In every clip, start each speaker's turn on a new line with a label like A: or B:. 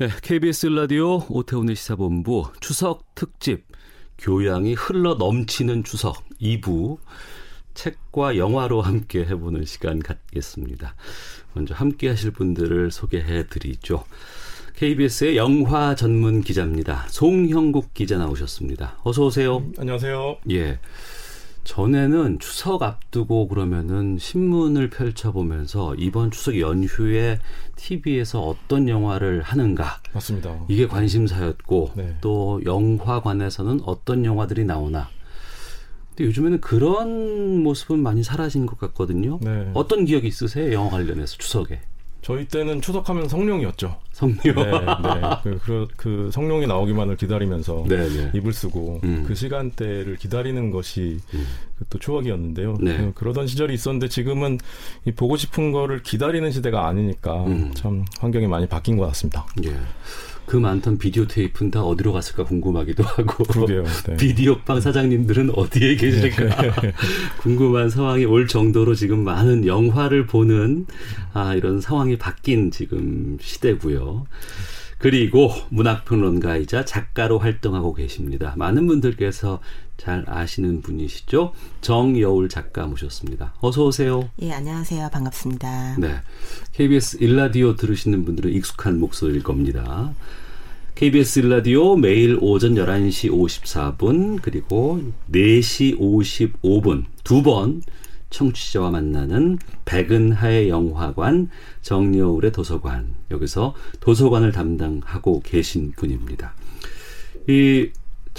A: 네, KBS 라디오 오태훈의 시사본부 추석 특집 교양이 흘러 넘치는 추석 2부 책과 영화로 함께 해보는 시간 갖겠습니다. 먼저 함께 하실 분들을 소개해 드리죠. KBS의 영화 전문 기자입니다. 송형국 기자 나오셨습니다. 어서 오세요.
B: 안녕하세요.
A: 예. 전에는 추석 앞두고 그러면은 신문을 펼쳐보면서 이번 추석 연휴에 TV에서 어떤 영화를 하는가
B: 맞습니다.
A: 이게 관심사였고
B: 네.
A: 또 영화관에서는 어떤 영화들이 나오나 근데 요즘에는 그런 모습은 많이 사라진 것 같거든요.
B: 네.
A: 어떤 기억이 있으세요? 영화 관련해서 추석에
B: 저희 때는 추석하면 성룡이었죠.
A: 성룡.
B: 네, 네. 그, 그, 그 성룡이 나오기만을 기다리면서
A: 네, 네.
B: 이불 쓰고
A: 음.
B: 그 시간대를 기다리는 것이
A: 음.
B: 그또 추억이었는데요.
A: 네.
B: 그- 그러던 시절이 있었는데 지금은 이 보고 싶은 거를 기다리는 시대가 아니니까
A: 음.
B: 참 환경이 많이 바뀐 것 같습니다.
A: 예. 그 많던 비디오 테이프는 다 어디로 갔을까 궁금하기도 하고.
B: 그러게요. 네.
A: 비디오방 사장님들은 어디에 계실까 궁금한 상황이 올 정도로 지금 많은 영화를 보는 아, 이런 상황이 바뀐 지금 시대고요. 그리고 문학평론가이자 작가로 활동하고 계십니다. 많은 분들께서 잘 아시는 분이시죠. 정여울 작가 모셨습니다. 어서 오세요.
C: 예, 안녕하세요. 반갑습니다.
A: 네. KBS 일라디오 들으시는 분들은 익숙한 목소리일 겁니다. KBS 일라디오 매일 오전 11시 54분 그리고 4시 55분 두 번 청취자와 만나는 백은하의 영화관 정여울의 도서관 여기서 도서관을 담당하고 계신 분입니다. 이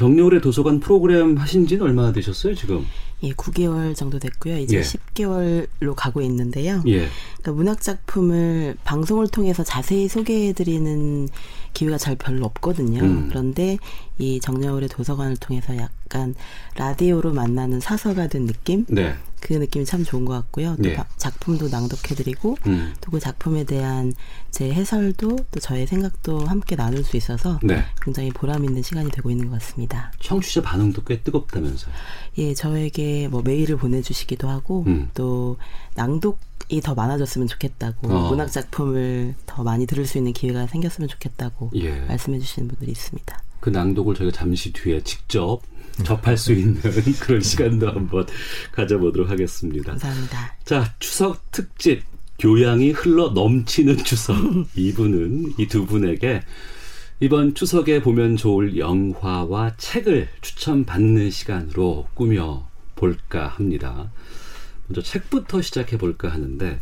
A: 정여울의 도서관 프로그램 하신 지는 얼마나 되셨어요, 지금?
C: 예, 9개월 정도 됐고요. 이제
A: 예.
C: 10개월로 가고 있는데요.
A: 예.
C: 그러니까 문학 작품을 방송을 통해서 자세히 소개해 드리는 기회가 잘 별로 없거든요.
A: 음.
C: 그런데 이 정여울의 도서관을 통해서 약간 라디오로 만나는 사서가 된 느낌?
A: 네.
C: 그 느낌이 참 좋은 것 같고요. 또
A: 예.
C: 바- 작품도 낭독해드리고
A: 음.
C: 또그 작품에 대한 제 해설도 또 저의 생각도 함께 나눌 수 있어서
A: 네.
C: 굉장히 보람 있는 시간이 되고 있는 것 같습니다.
A: 청취자 반응도 꽤 뜨겁다면서요.
C: 예, 저에게 뭐 메일을 보내주시기도 하고
A: 음.
C: 또 낭독 이 더 많아졌으면 좋겠다고
A: 어.
C: 문학 작품을 더 많이 들을 수 있는 기회가 생겼으면 좋겠다고
A: 예.
C: 말씀해 주시는 분들이 있습니다.
A: 그 낭독을 저희가 잠시 뒤에 직접 접할 수 있는 그런 시간도 한번 가져보도록 하겠습니다.
C: 감사합니다.
A: 자, 추석 특집 교양이 흘러 넘치는 추석. 이분은 이 두 분에게 이번 추석에 보면 좋을 영화와 책을 추천받는 시간으로 꾸며 볼까 합니다. 먼저 책부터 시작해 볼까 하는데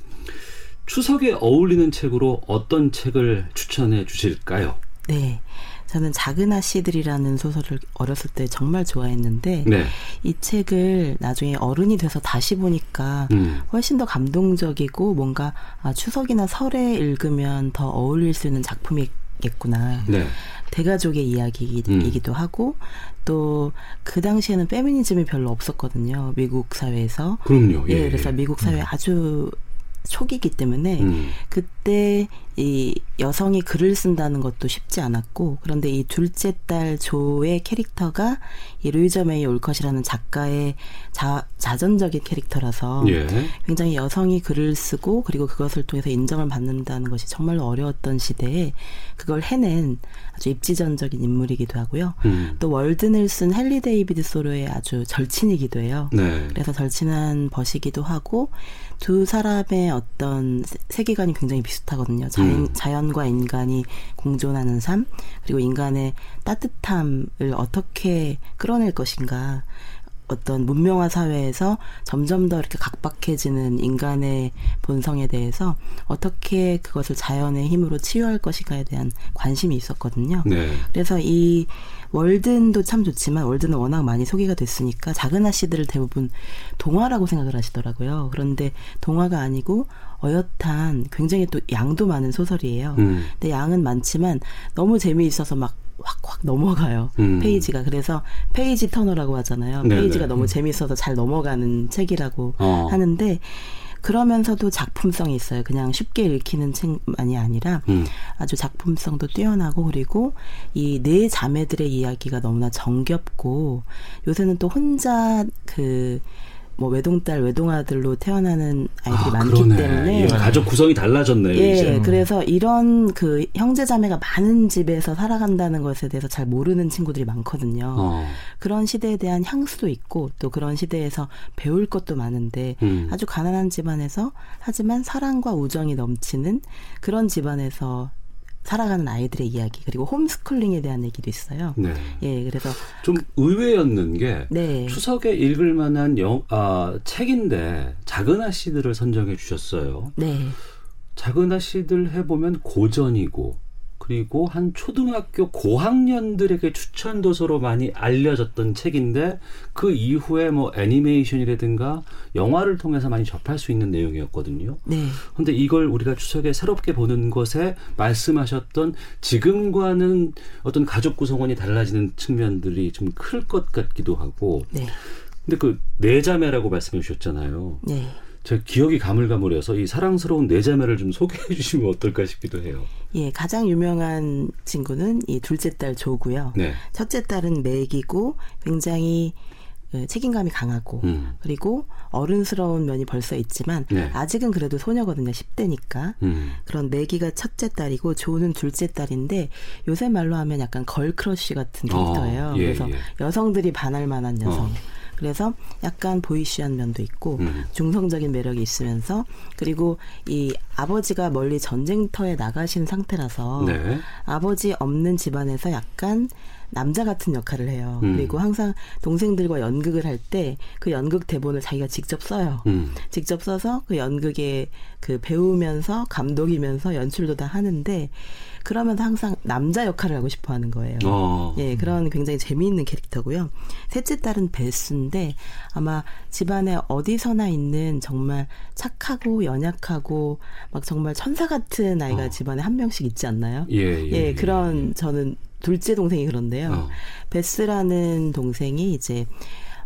A: 추석에 어울리는 책으로 어떤 책을 추천해 주실까요?
C: 네. 저는 작은 아씨들이라는 소설을 어렸을 때 정말 좋아했는데
A: 네.
C: 이 책을 나중에 어른이 돼서 다시 보니까
A: 음.
C: 훨씬 더 감동적이고 뭔가 아, 추석이나 설에 읽으면 더 어울릴 수 있는 작품이겠구나.
A: 네.
C: 대가족의 이야기이기도 하고 또 그 당시에는 페미니즘이 별로 없었거든요. 미국 사회에서.
A: 그럼요.
C: 예,
A: 예.
C: 그래서 미국 사회 아주 초기이기 때문에
A: 음.
C: 그 때 이 여성이 글을 쓴다는 것도 쉽지 않았고 그런데 이 둘째 딸 조의 캐릭터가 이 루이자 메이 올컷이라는 작가의 자, 자전적인 캐릭터라서
A: 예.
C: 굉장히 여성이 글을 쓰고 그리고 그것을 통해서 인정을 받는다는 것이 정말로 어려웠던 시대에 그걸 해낸 아주 입지전적인 인물이기도 하고요.
A: 음.
C: 또 월든을 쓴 헨리 데이비드 소로의 아주 절친이기도 해요.
A: 네.
C: 그래서 절친한 벗이기도 하고 두 사람의 어떤 세- 세계관이 굉장히 비슷 하거든요. 자연,
A: 음.
C: 자연과 인간이 공존하는 삶 그리고 인간의 따뜻함을 어떻게 끌어낼 것인가. 어떤 문명화 사회에서 점점 더 이렇게 각박해지는 인간의 본성에 대해서 어떻게 그것을 자연의 힘으로 치유할 것인가에 대한 관심이 있었거든요.
A: 네.
C: 그래서 이 월든도 참 좋지만 월든은 워낙 많이 소개가 됐으니까 작은 아씨들을 대부분 동화라고 생각을 하시더라고요. 그런데 동화가 아니고 어엿한 굉장히 또 양도 많은 소설이에요.
A: 음.
C: 근데 양은 많지만 너무 재미있어서 막 확확 넘어가요.
A: 음.
C: 페이지가. 그래서 page turner라고 하잖아요.
A: 네네.
C: 페이지가 너무 재미있어서 잘 넘어가는 책이라고
A: 어.
C: 하는데 그러면서도 작품성이 있어요. 그냥 쉽게 읽히는 책만이 아니라
A: 음.
C: 아주 작품성도 뛰어나고 그리고 이 네 자매들의 이야기가 너무나 정겹고 요새는 또 혼자 그 뭐 외동딸 외동아들로 태어나는 아이들이
A: 아,
C: 많기
A: 그러네.
C: 때문에
A: 예, 가족 구성이 달라졌네요.
C: 예,
A: 이제.
C: 그래서 이런 그 형제 자매가 많은 집에서 살아간다는 것에 대해서 잘 모르는 친구들이 많거든요.
A: 어.
C: 그런 시대에 대한 향수도 있고 또 그런 시대에서 배울 것도 많은데
A: 음.
C: 아주 가난한 집안에서 하지만 사랑과 우정이 넘치는 그런 집안에서 살아가는 아이들의 이야기 그리고 홈스쿨링에 대한 얘기도 있어요.
A: 네.
C: 예, 그래서
A: 좀 의외였는 게
C: 네.
A: 추석에 읽을 만한 영, 아, 책인데 작은 아씨들을 선정해 주셨어요.
C: 네.
A: 작은 아씨들 해보면 고전이고 그리고 한 초등학교 고학년들에게 추천 도서로 많이 알려졌던 책인데 그 이후에 뭐 애니메이션이라든가 영화를 통해서 많이 접할 수 있는 내용이었거든요.
C: 네.
A: 근데 이걸 우리가 추석에 새롭게 보는 것에 말씀하셨던 지금과는 어떤 가족 구성원이 달라지는 측면들이 좀 클 것 같기도 하고
C: 네.
A: 근데 그 내자매라고 말씀해 주셨잖아요.
C: 네.
A: 제 기억이 가물가물해서 이 사랑스러운 내자매를 좀 소개해 주시면 어떨까 싶기도 해요.
C: 예, 가장 유명한 친구는 이 둘째 딸 조고요.
A: 네.
C: 첫째 딸은 맥이고 굉장히 그 책임감이 강하고
A: 음.
C: 그리고 어른스러운 면이 벌써 있지만
A: 네.
C: 아직은 그래도 소녀거든요. 10대니까.
A: 음.
C: 그런 매기가 첫째 딸이고 조는 둘째 딸인데 요새 말로 하면 약간 girl crush 같은 캐릭터예요.
A: 어, 예,
C: 그래서
A: 예.
C: 여성들이 반할 만한 여성.
A: 어.
C: 그래서 약간 보이시한 면도 있고
A: 음.
C: 중성적인 매력이 있으면서 그리고 이 아버지가 멀리 전쟁터에 나가신 상태라서
A: 네.
C: 아버지 없는 집안에서 약간 남자 같은 역할을 해요.
A: 음.
C: 그리고 항상 동생들과 연극을 할 때 그 연극 대본을 자기가 직접 써요.
A: 음.
C: 직접 써서 그 연극에 그 배우면서 감독이면서 연출도 다 하는데 그러면서 항상 남자 역할을 하고 싶어 하는 거예요.
A: 어.
C: 예, 그런 굉장히 재미있는 캐릭터고요. 셋째 딸은 베스인데 아마 집안에 어디서나 있는 정말 착하고 연약하고 막 정말 천사 같은 아이가
A: 어.
C: 집안에 한 명씩 있지 않나요?
A: 예, 예,
C: 예,
A: 예.
C: 그런 저는 둘째 동생이 그런데요.
A: 어.
C: 베스라는 동생이 이제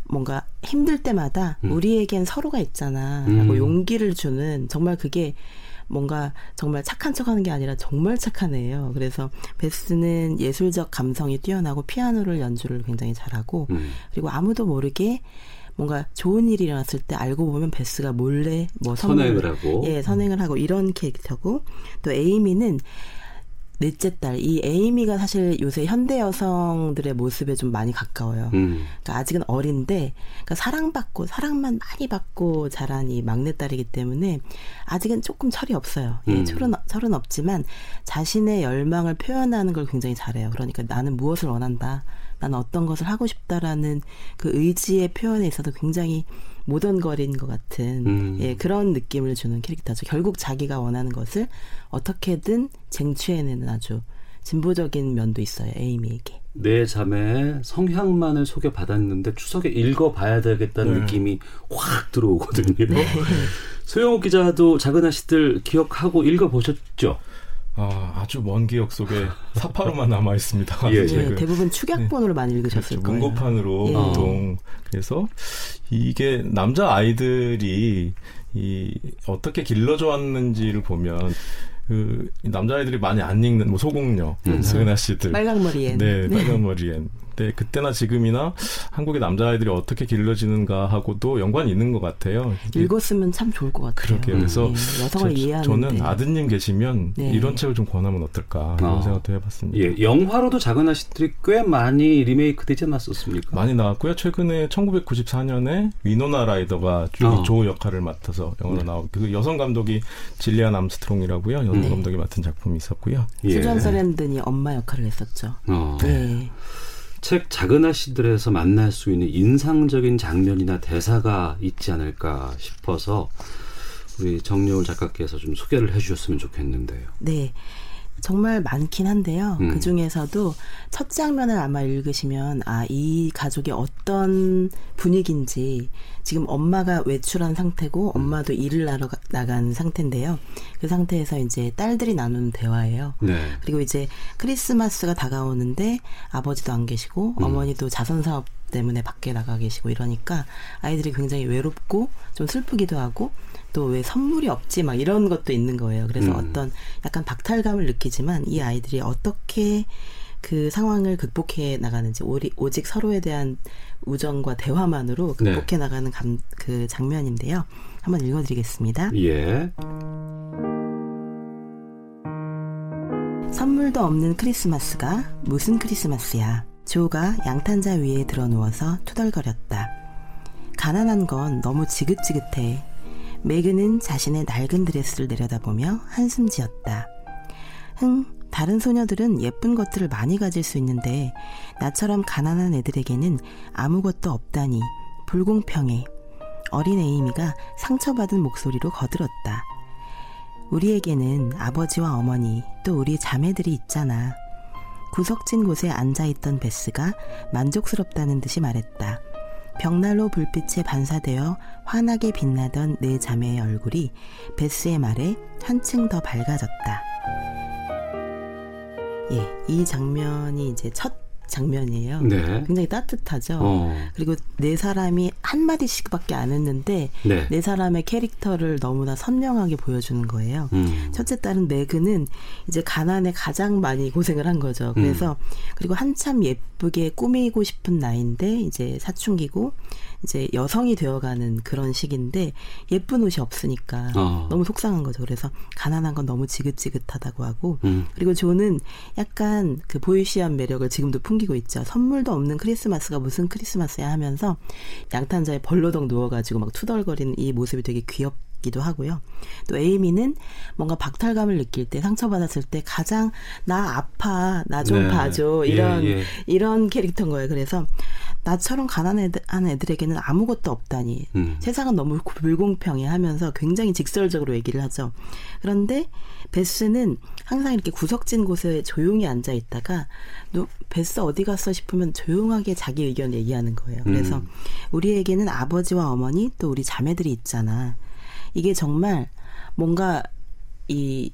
C: 뭔가 힘들 때마다
A: 음.
C: 우리에겐 서로가 있잖아.
A: 음.
C: 라고 용기를 주는 정말 그게 뭔가 정말 착한 척 하는 게 아니라 정말 착한 애예요. 그래서 베스는 예술적 감성이 뛰어나고 피아노를 연주를 굉장히 잘하고
A: 음.
C: 그리고 아무도 모르게 뭔가 좋은 일이 일어났을 때 알고 보면 베스가 몰래 뭐
A: 선행을 하고.
C: 예, 선행을 하고 이런 캐릭터고 또 에이미는 넷째 딸. 이 에이미가 사실 요새 현대 여성들의 모습에 좀 많이 가까워요.
A: 음.
C: 그러니까 아직은 어린데 그러니까 사랑받고 사랑만 많이 받고 자란 이 막내딸이기 때문에 아직은 조금 철이 없어요. 예,
A: 음.
C: 철은 철은 없지만 자신의 열망을 표현하는 걸 굉장히 잘해요. 그러니까 나는 무엇을 원한다. 나는 어떤 것을 하고 싶다라는 그 의지의 표현에 있어서 굉장히 모던거린 것 같은
A: 음.
C: 예, 그런 느낌을 주는 캐릭터죠. 결국 자기가 원하는 것을 어떻게든 쟁취해내는 아주 진보적인 면도 있어요. 에이미에게.
A: 내 자매의 성향만을 소개받았는데 추석에 읽어봐야 되겠다는
B: 네.
A: 느낌이 확 들어오거든요. 소영욱 기자도 작은 아씨들 기억하고 읽어보셨죠?
B: 아, 아주 먼 기억 속에 사파로만 남아 있습니다.
A: 예,
C: 예. 대부분 축약본으로 많이 읽으셨을
B: 그렇죠.
C: 거예요.
B: 문고판으로
C: 예.
B: 보통 그래서 이게 남자 아이들이 이 어떻게 길러져 왔는지를 보면 그 남자아이들이 많이 안 읽는 뭐 소공녀,
A: 음.
B: 작은 아씨들,
C: 빨강머리엔.
B: 네, 빨간 머리엔. 네, 그때나 지금이나 한국의 남자아이들이 어떻게 길러지는가 하고도 연관이 있는 것 같아요.
C: 읽었으면 참 좋을 것 같아요.
B: 그러게요. 그래서
C: 예, 여성을
B: 저,
C: 이해하는
B: 저는 아드님 계시면
C: 네.
B: 이런 책을 좀 권하면 어떨까 이런
A: 어.
B: 생각도 해봤습니다.
A: 예, 영화로도 작은 아씨들이 꽤 많이 리메이크 되지 않았었습니까?
B: 많이 나왔고요. 최근에 1994년에 위노나 라이더가 조,
A: 어.
B: 조 역할을 맡아서 영화로
A: 네.
B: 나오고 그 여성 감독이 질리안 암스트롱이라고요. 여성
C: 네.
B: 감독이 맡은 작품이 있었고요.
A: 예.
C: 수전 서랜든이 엄마 역할을 했었죠.
A: 어.
C: 예.
A: 책 작은 아씨들에서 만날 수 있는 인상적인 장면이나 대사가 있지 않을까 싶어서 우리 정여울 작가께서 좀 소개를 해주셨으면 좋겠는데요.
C: 네. 정말 많긴 한데요.
A: 음.
C: 그 중에서도 첫 장면을 아마 읽으시면 아, 이 가족이 어떤 분위기인지 지금 엄마가 외출한 상태고 엄마도 일을 가- 나간 상태인데요. 그 상태에서 이제 딸들이 나누는 대화예요.
A: 네.
C: 그리고 이제 크리스마스가 다가오는데 아버지도 안 계시고 어머니도 자선 사업 때문에 밖에 나가 계시고 이러니까 아이들이 굉장히 외롭고 좀 슬프기도 하고 또 왜 선물이 없지 막 이런 것도 있는 거예요. 그래서
A: 음.
C: 어떤 약간 박탈감을 느끼지만 이 아이들이 어떻게 그 상황을 극복해 나가는지 오리, 오직 서로에 대한 우정과 대화만으로
A: 네.
C: 극복해 나가는 감, 그 장면인데요. 한번 읽어드리겠습니다.
A: 예.
C: 선물도 없는 크리스마스가 무슨 크리스마스야. 조가 양탄자 위에 들어 누워서 투덜거렸다. 가난한 건 너무 지긋지긋해. 매그는 자신의 낡은 드레스를 내려다보며 한숨 지었다. 흥, 다른 소녀들은 예쁜 것들을 많이 가질 수 있는데 나처럼 가난한 애들에게는 아무것도 없다니 불공평해. 어린 에이미가 상처받은 목소리로 거들었다. 우리에게는 아버지와 어머니 또 우리 자매들이 있잖아. 구석진 곳에 앉아있던 베스가 만족스럽다는 듯이 말했다. 벽난로 불빛에 반사되어 환하게 빛나던 내 자매의 얼굴이 베스의 말에 한층 더 밝아졌다. 예, 이 장면이 이제 첫 장면이에요.
A: 네.
C: 굉장히 따뜻하죠.
A: 어.
C: 그리고 네 사람이 한 마디씩밖에 안 했는데
A: 네.
C: 네 사람의 캐릭터를 너무나 선명하게 보여주는 거예요.
A: 음.
C: 첫째 딸은 매그는 이제 가난에 가장 많이 고생을 한 거죠. 그래서 그리고 한참 예쁘게 꾸미고 싶은 나이인데 이제 사춘기고 이제 여성이 되어가는 그런 시기인데 예쁜 옷이 없으니까
A: 어.
C: 너무 속상한 거죠. 그래서 가난한 건 너무 지긋지긋하다고 하고
A: 음.
C: 그리고 조는 약간 그 보이시한 매력을 지금도 풍기고 있죠. 선물도 없는 크리스마스가 무슨 크리스마스야 하면서 양탄자에 벌러덩 누워가지고 막 투덜거리는 이 모습이 되게 귀엽 기도 하고요. 또 에이미는 뭔가 박탈감을 느낄 때 상처받았을 때 가장 나 아파 나좀
A: 네.
C: 봐줘
A: 예,
C: 이런
A: 예.
C: 이런 캐릭터인 거예요. 그래서 나처럼 가난한 애들, 한 애들 에게는 아무것도 없다니
A: 음.
C: 세상은 너무 불공평해 하면서 굉장히 직설적으로 얘기를 하죠. 그런데 베스는 항상 이렇게 구석진 곳에 조용히 앉아 있다가 너 베스 어디 갔어 싶으면 조용하게 자기 의견 얘기하는 거예요. 그래서
A: 음.
C: 우리에게는 아버지와 어머니 또 우리 자매들이 있잖아. 이게 정말 뭔가 이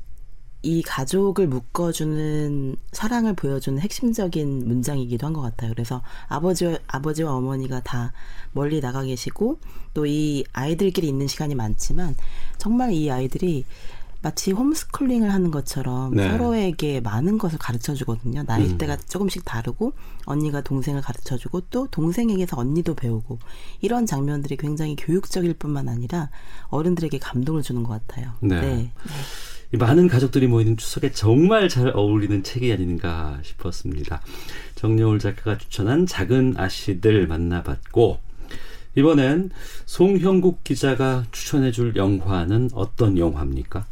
C: 이 가족을 묶어주는 사랑을 보여주는 핵심적인 문장이기도 한 것 같아요. 그래서 아버지 아버지와 어머니가 다 멀리 나가 계시고 또 이 아이들끼리 있는 시간이 많지만 정말 이 아이들이 마치 홈스쿨링을 하는 것처럼
A: 네.
C: 서로에게 많은 것을 가르쳐 주거든요. 나이대가 조금씩 다르고 언니가 동생을 가르쳐 주고 또 동생에게서 언니도 배우고 이런 장면들이 굉장히 교육적일 뿐만 아니라 어른들에게 감동을 주는 것 같아요.
A: 네. 이 많은 가족들이 모이는 추석에 정말 잘 어울리는 책이 아닌가 싶었습니다. 정여울 작가가 추천한 작은 아씨들 만나봤고 이번엔 송형국 기자가 추천해줄 영화는 어떤 영화입니까?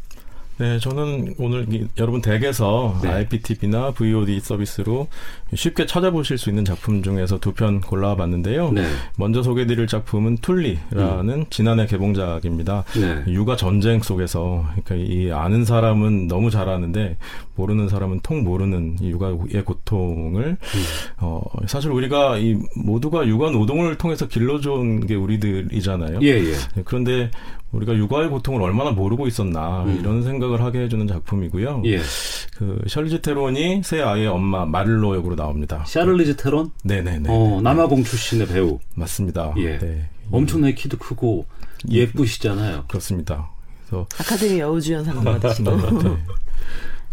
B: 네, 저는 오늘 이- 여러분 댁에서
A: 네.
B: IPTV나 VOD 서비스로 쉽게 찾아보실 수 있는 작품 중에서 두 편 골라봤는데요.
A: 네.
B: 먼저 소개드릴 작품은 툴리라는 지난해 개봉작입니다.
A: 네.
B: 육아 전쟁 속에서 그러니까 이 아는 사람은 너무 잘 아는데 모르는 사람은 통 모르는 이 육아의 고통을 어 사실 우리가 이 모두가 육아 노동을 통해서 길러준 게 우리들이잖아요.
A: 예, 예.
B: 네, 그런데 우리가 육아의 고통을 얼마나 모르고 있었나
A: 음.
B: 이런 생각을 하게 해주는 작품이고요.
A: 예.
B: 그 셜리지 테론이 새 아이의 엄마 마를로 역으로 나옵니다.
A: 샤를리즈 테론?
B: 네네네.
A: 어, 남아공 출신의 배우.
B: 맞습니다.
A: 예.
B: 네.
A: 엄청나게 키도 크고 예쁘시잖아요.
B: 그렇습니다. 그래서
C: 아카데미 여우주연상 받으신 거.
B: 네.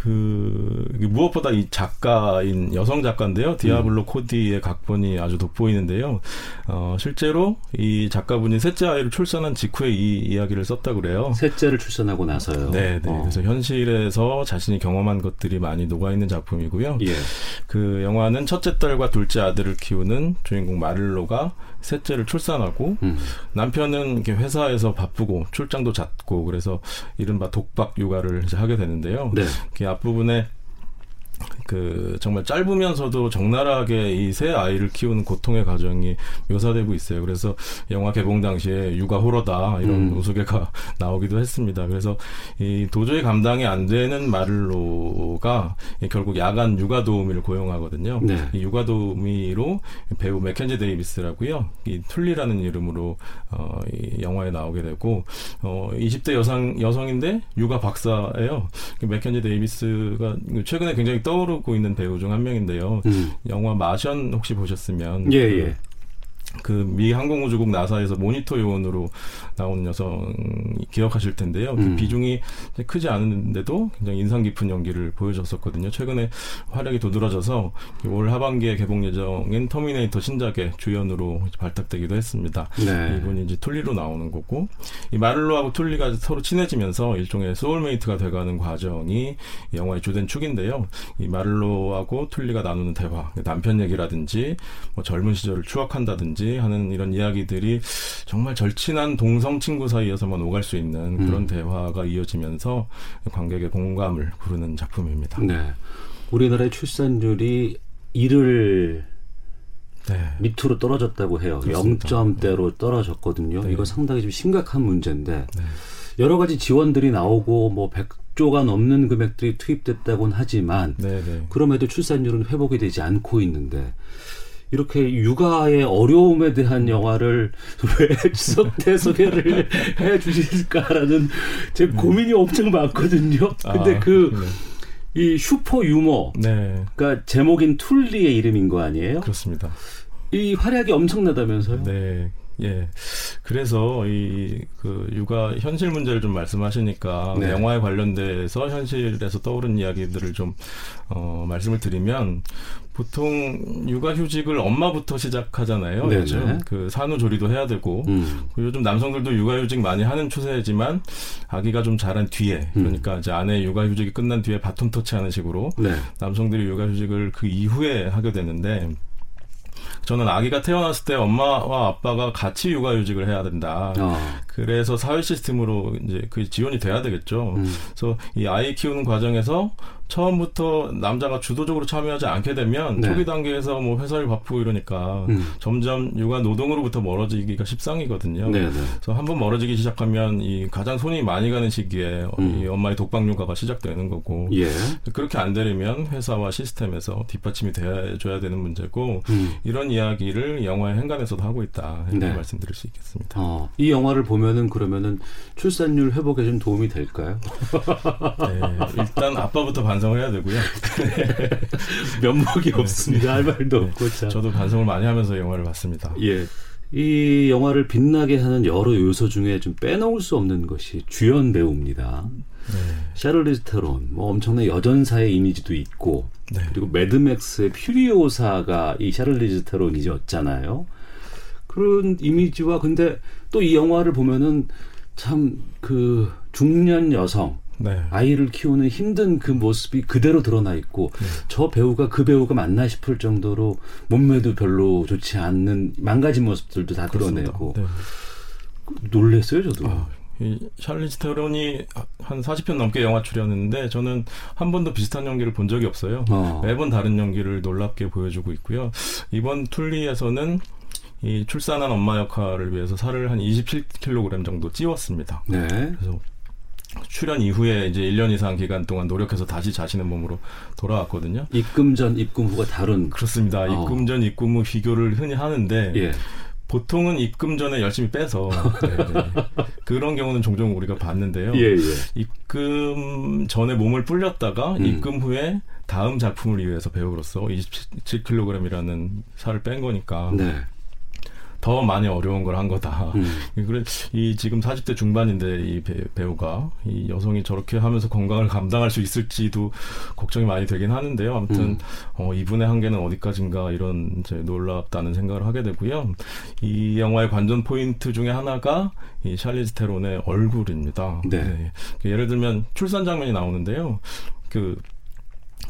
B: 그 무엇보다 이 작가인 여성 작가인데요. 디아블로 코디의 각본이 아주 돋보이는데요. 어, 실제로 이 작가분이 셋째 아이를 출산한 직후에 이 이야기를 썼다 그래요.
A: 셋째를 출산하고 나서요.
B: 네, 네.
A: 어.
B: 그래서 현실에서 자신이 경험한 것들이 많이 녹아 있는 작품이고요.
A: 예.
B: 그 영화는 첫째 딸과 둘째 아들을 키우는 주인공 마를로가 셋째를 출산하고
A: 음.
B: 남편은 이렇게 회사에서 바쁘고 출장도 잦고 그래서 이른바 독박 육아를 이제 하게 되는데요.
A: 네.
B: 그 앞부분에 그 정말 짧으면서도 적나라하게 이새 아이를 키우는 고통의 과정이 묘사되고 있어요. 그래서 영화 개봉 당시에 육아 호러다 이런
A: 음.
B: 우스개가 나오기도 했습니다. 그래서 이 도저히 감당이 안 되는 마를로가 이 결국 야간 육아 도우미를 고용하거든요.
A: 네.
B: 이 육아 도우미로 배우 맥켄지 데이비스라고요. 이 툴리라는 이름으로 어, 이 영화에 나오게 되고 어, 20대 여성 여성인데 육아 박사예요. 그 맥켄지 데이비스가 최근에 굉장히 떠오르고 있는 배우 중 한 명인데요.
A: 음.
B: 영화 마션 혹시 보셨으면
A: 예, 예.
B: 그 미 항공우주국 나사에서 모니터 요원으로 나오는 여성 기억하실 텐데요. 그
A: 음.
B: 비중이 크지 않은데도 굉장히 인상 깊은 연기를 보여줬었거든요. 최근에 활약이 도드라져서 올 하반기에 개봉 예정인 터미네이터 신작의 주연으로 발탁되기도 했습니다.
A: 네.
B: 이분이 이제 툴리로 나오는 거고 이 마를로하고 툴리가 서로 친해지면서 일종의 soulmate가 돼가는 과정이 이 영화의 주된 축인데요. 이 마를로하고 툴리가 나누는 대화, 남편 얘기라든지 뭐 젊은 시절을 추억한다든지 하는 이런 이야기들이 정말 절친한 동성 친구 사이에서만 오갈 수 있는 그런
A: 음.
B: 대화가 이어지면서 관객의 공감을 부르는 작품입니다.
A: 네. 우리나라의 출산율이 1을
B: 네.
A: 밑으로 떨어졌다고 해요.
B: 그렇습니다.
A: 0점대로 떨어졌거든요.
B: 네.
A: 이거 상당히 좀 심각한 문제인데
B: 네.
A: 여러 가지 지원들이 나오고 뭐 100조가 넘는 금액들이 투입됐다고는 하지만
B: 네, 네.
A: 그럼에도 출산율은 회복이 되지 않고 있는데 이렇게 육아의 어려움에 대한 영화를 왜 추석때 소개를 해 주실까라는 제 고민이 엄청 많거든요. 근데
B: 아,
A: 그
B: 네.
A: 이 슈퍼 유머
B: 네.
A: 그러니까 제목인 툴리의 이름인 거 아니에요?
B: 그렇습니다.
A: 이 활약이 엄청나다면서요?
B: 네. 예. 그래서 이 그 육아 현실 문제를 좀 말씀하시니까
A: 네.
B: 영화에 관련돼서 현실에서 떠오른 이야기들을 좀 어, 말씀을 드리면 보통 육아 휴직을 엄마부터 시작하잖아요.
A: 네네.
B: 요즘 그 산후조리도 해야 되고
A: 음.
B: 그리고 요즘 남성들도 육아 휴직 많이 하는 추세지만 아기가 좀 자란 뒤에
A: 음.
B: 그러니까 이제 아내 육아 휴직이 끝난 뒤에 바톤 터치하는 식으로
A: 네.
B: 남성들이 육아 휴직을 그 이후에 하게 되는데 저는 아기가 태어났을 때 엄마와 아빠가 같이 육아휴직을 해야 된다.
A: 어.
B: 그래서 사회 시스템으로 이제 그 지원이 돼야 되겠죠.
A: 음.
B: 그래서 이 아이 키우는 과정에서 처음부터 남자가 주도적으로 참여하지 않게 되면
A: 네.
B: 초기 단계에서 뭐 회사를 바쁘고 이러니까
A: 음.
B: 점점 육아 노동으로부터 멀어지기가 십상이거든요.
A: 네네.
B: 그래서 한 번 멀어지기 시작하면 이 가장 손이 많이 가는 시기에
A: 음.
B: 이 엄마의 독박 육아가 시작되는 거고
A: 예.
B: 그렇게 안 되려면 회사와 시스템에서 뒷받침이 돼줘야 되는 문제고
A: 음.
B: 이런 이야기를 영화의 행간에서도 하고 있다 이렇게
A: 네.
B: 말씀드릴 수 있겠습니다.
A: 어, 이 영화를 보면은 그러면은 출산율 회복에 좀 도움이 될까요?
B: 네, 일단 아빠부터 반성을 해야 되고요.
A: 면목이 없습니다. 할 말도
B: 네.
A: 없고 참.
B: 저도 반성을 많이 하면서 영화를 봤습니다.
A: 예. 이 영화를 빛나게 하는 여러 요소 중에 좀 빼놓을 수 없는 것이 주연 배우입니다.
B: 네.
A: 샤를리즈 테론, 뭐 엄청난 여전사의 이미지도 있고,
B: 네.
A: 그리고 매드맥스의 퓨리오사가 이 샤를리즈 테론이었잖아요. 그런 이미지와 근데 또 이 영화를 보면은 참 그 중년 여성,
B: 네.
A: 아이를 키우는 힘든 그 모습이 그대로 드러나 있고
B: 네.
A: 저 배우가 그 배우가 맞나 싶을 정도로 몸매도 별로 좋지 않는 망가진 모습들도 다. 드러내고
B: 네.
A: 놀랬어요 저도.
B: 아, 이 샬리즈 테론이 한 40편 넘게 영화 출연했는데 저는 한 번도 비슷한 연기를 본 적이 없어요.
A: 어.
B: 매번 다른 연기를 놀랍게 보여주고 있고요. 이번 툴리에서는 이 출산한 엄마 역할을 위해서 살을 한 27kg 정도 찌웠습니다.
A: 네.
B: 그래서 출연 이후에 이제 1년 이상 기간 동안 노력해서 다시 자신의 몸으로 돌아왔거든요.
A: 입금 전 입금 후가 다른.
B: 그렇습니다.
A: 어.
B: 입금 전 입금 후 비교를 흔히 하는데
A: 예.
B: 보통은 입금 전에 열심히 빼서 네, 네. 그런 경우는 종종 우리가 봤는데요.
A: 예, 예.
B: 입금 전에 몸을 불렸다가
A: 음.
B: 입금 후에 다음 작품을 위해서 배우로서 27kg이라는 살을 뺀 거니까
A: 네.
B: 더 많이 어려운 걸 한 거다.
A: 음.
B: 그래 이 지금 40대 중반인데 이 배, 우가이 여성이 저렇게 하면서 건강을 감당할 수 있을지도 걱정이 많이 되긴 하는데요. 아무튼
A: 음.
B: 어, 이분의 한계는 어디까지인가 이런 이제 놀랍다는 생각을 하게 되고요. 이 영화의 관전 포인트 중에 하나가 이 샬리즈 테론의 얼굴입니다.
A: 네.
B: 예를 들면 출산 장면이 나오는데요. 그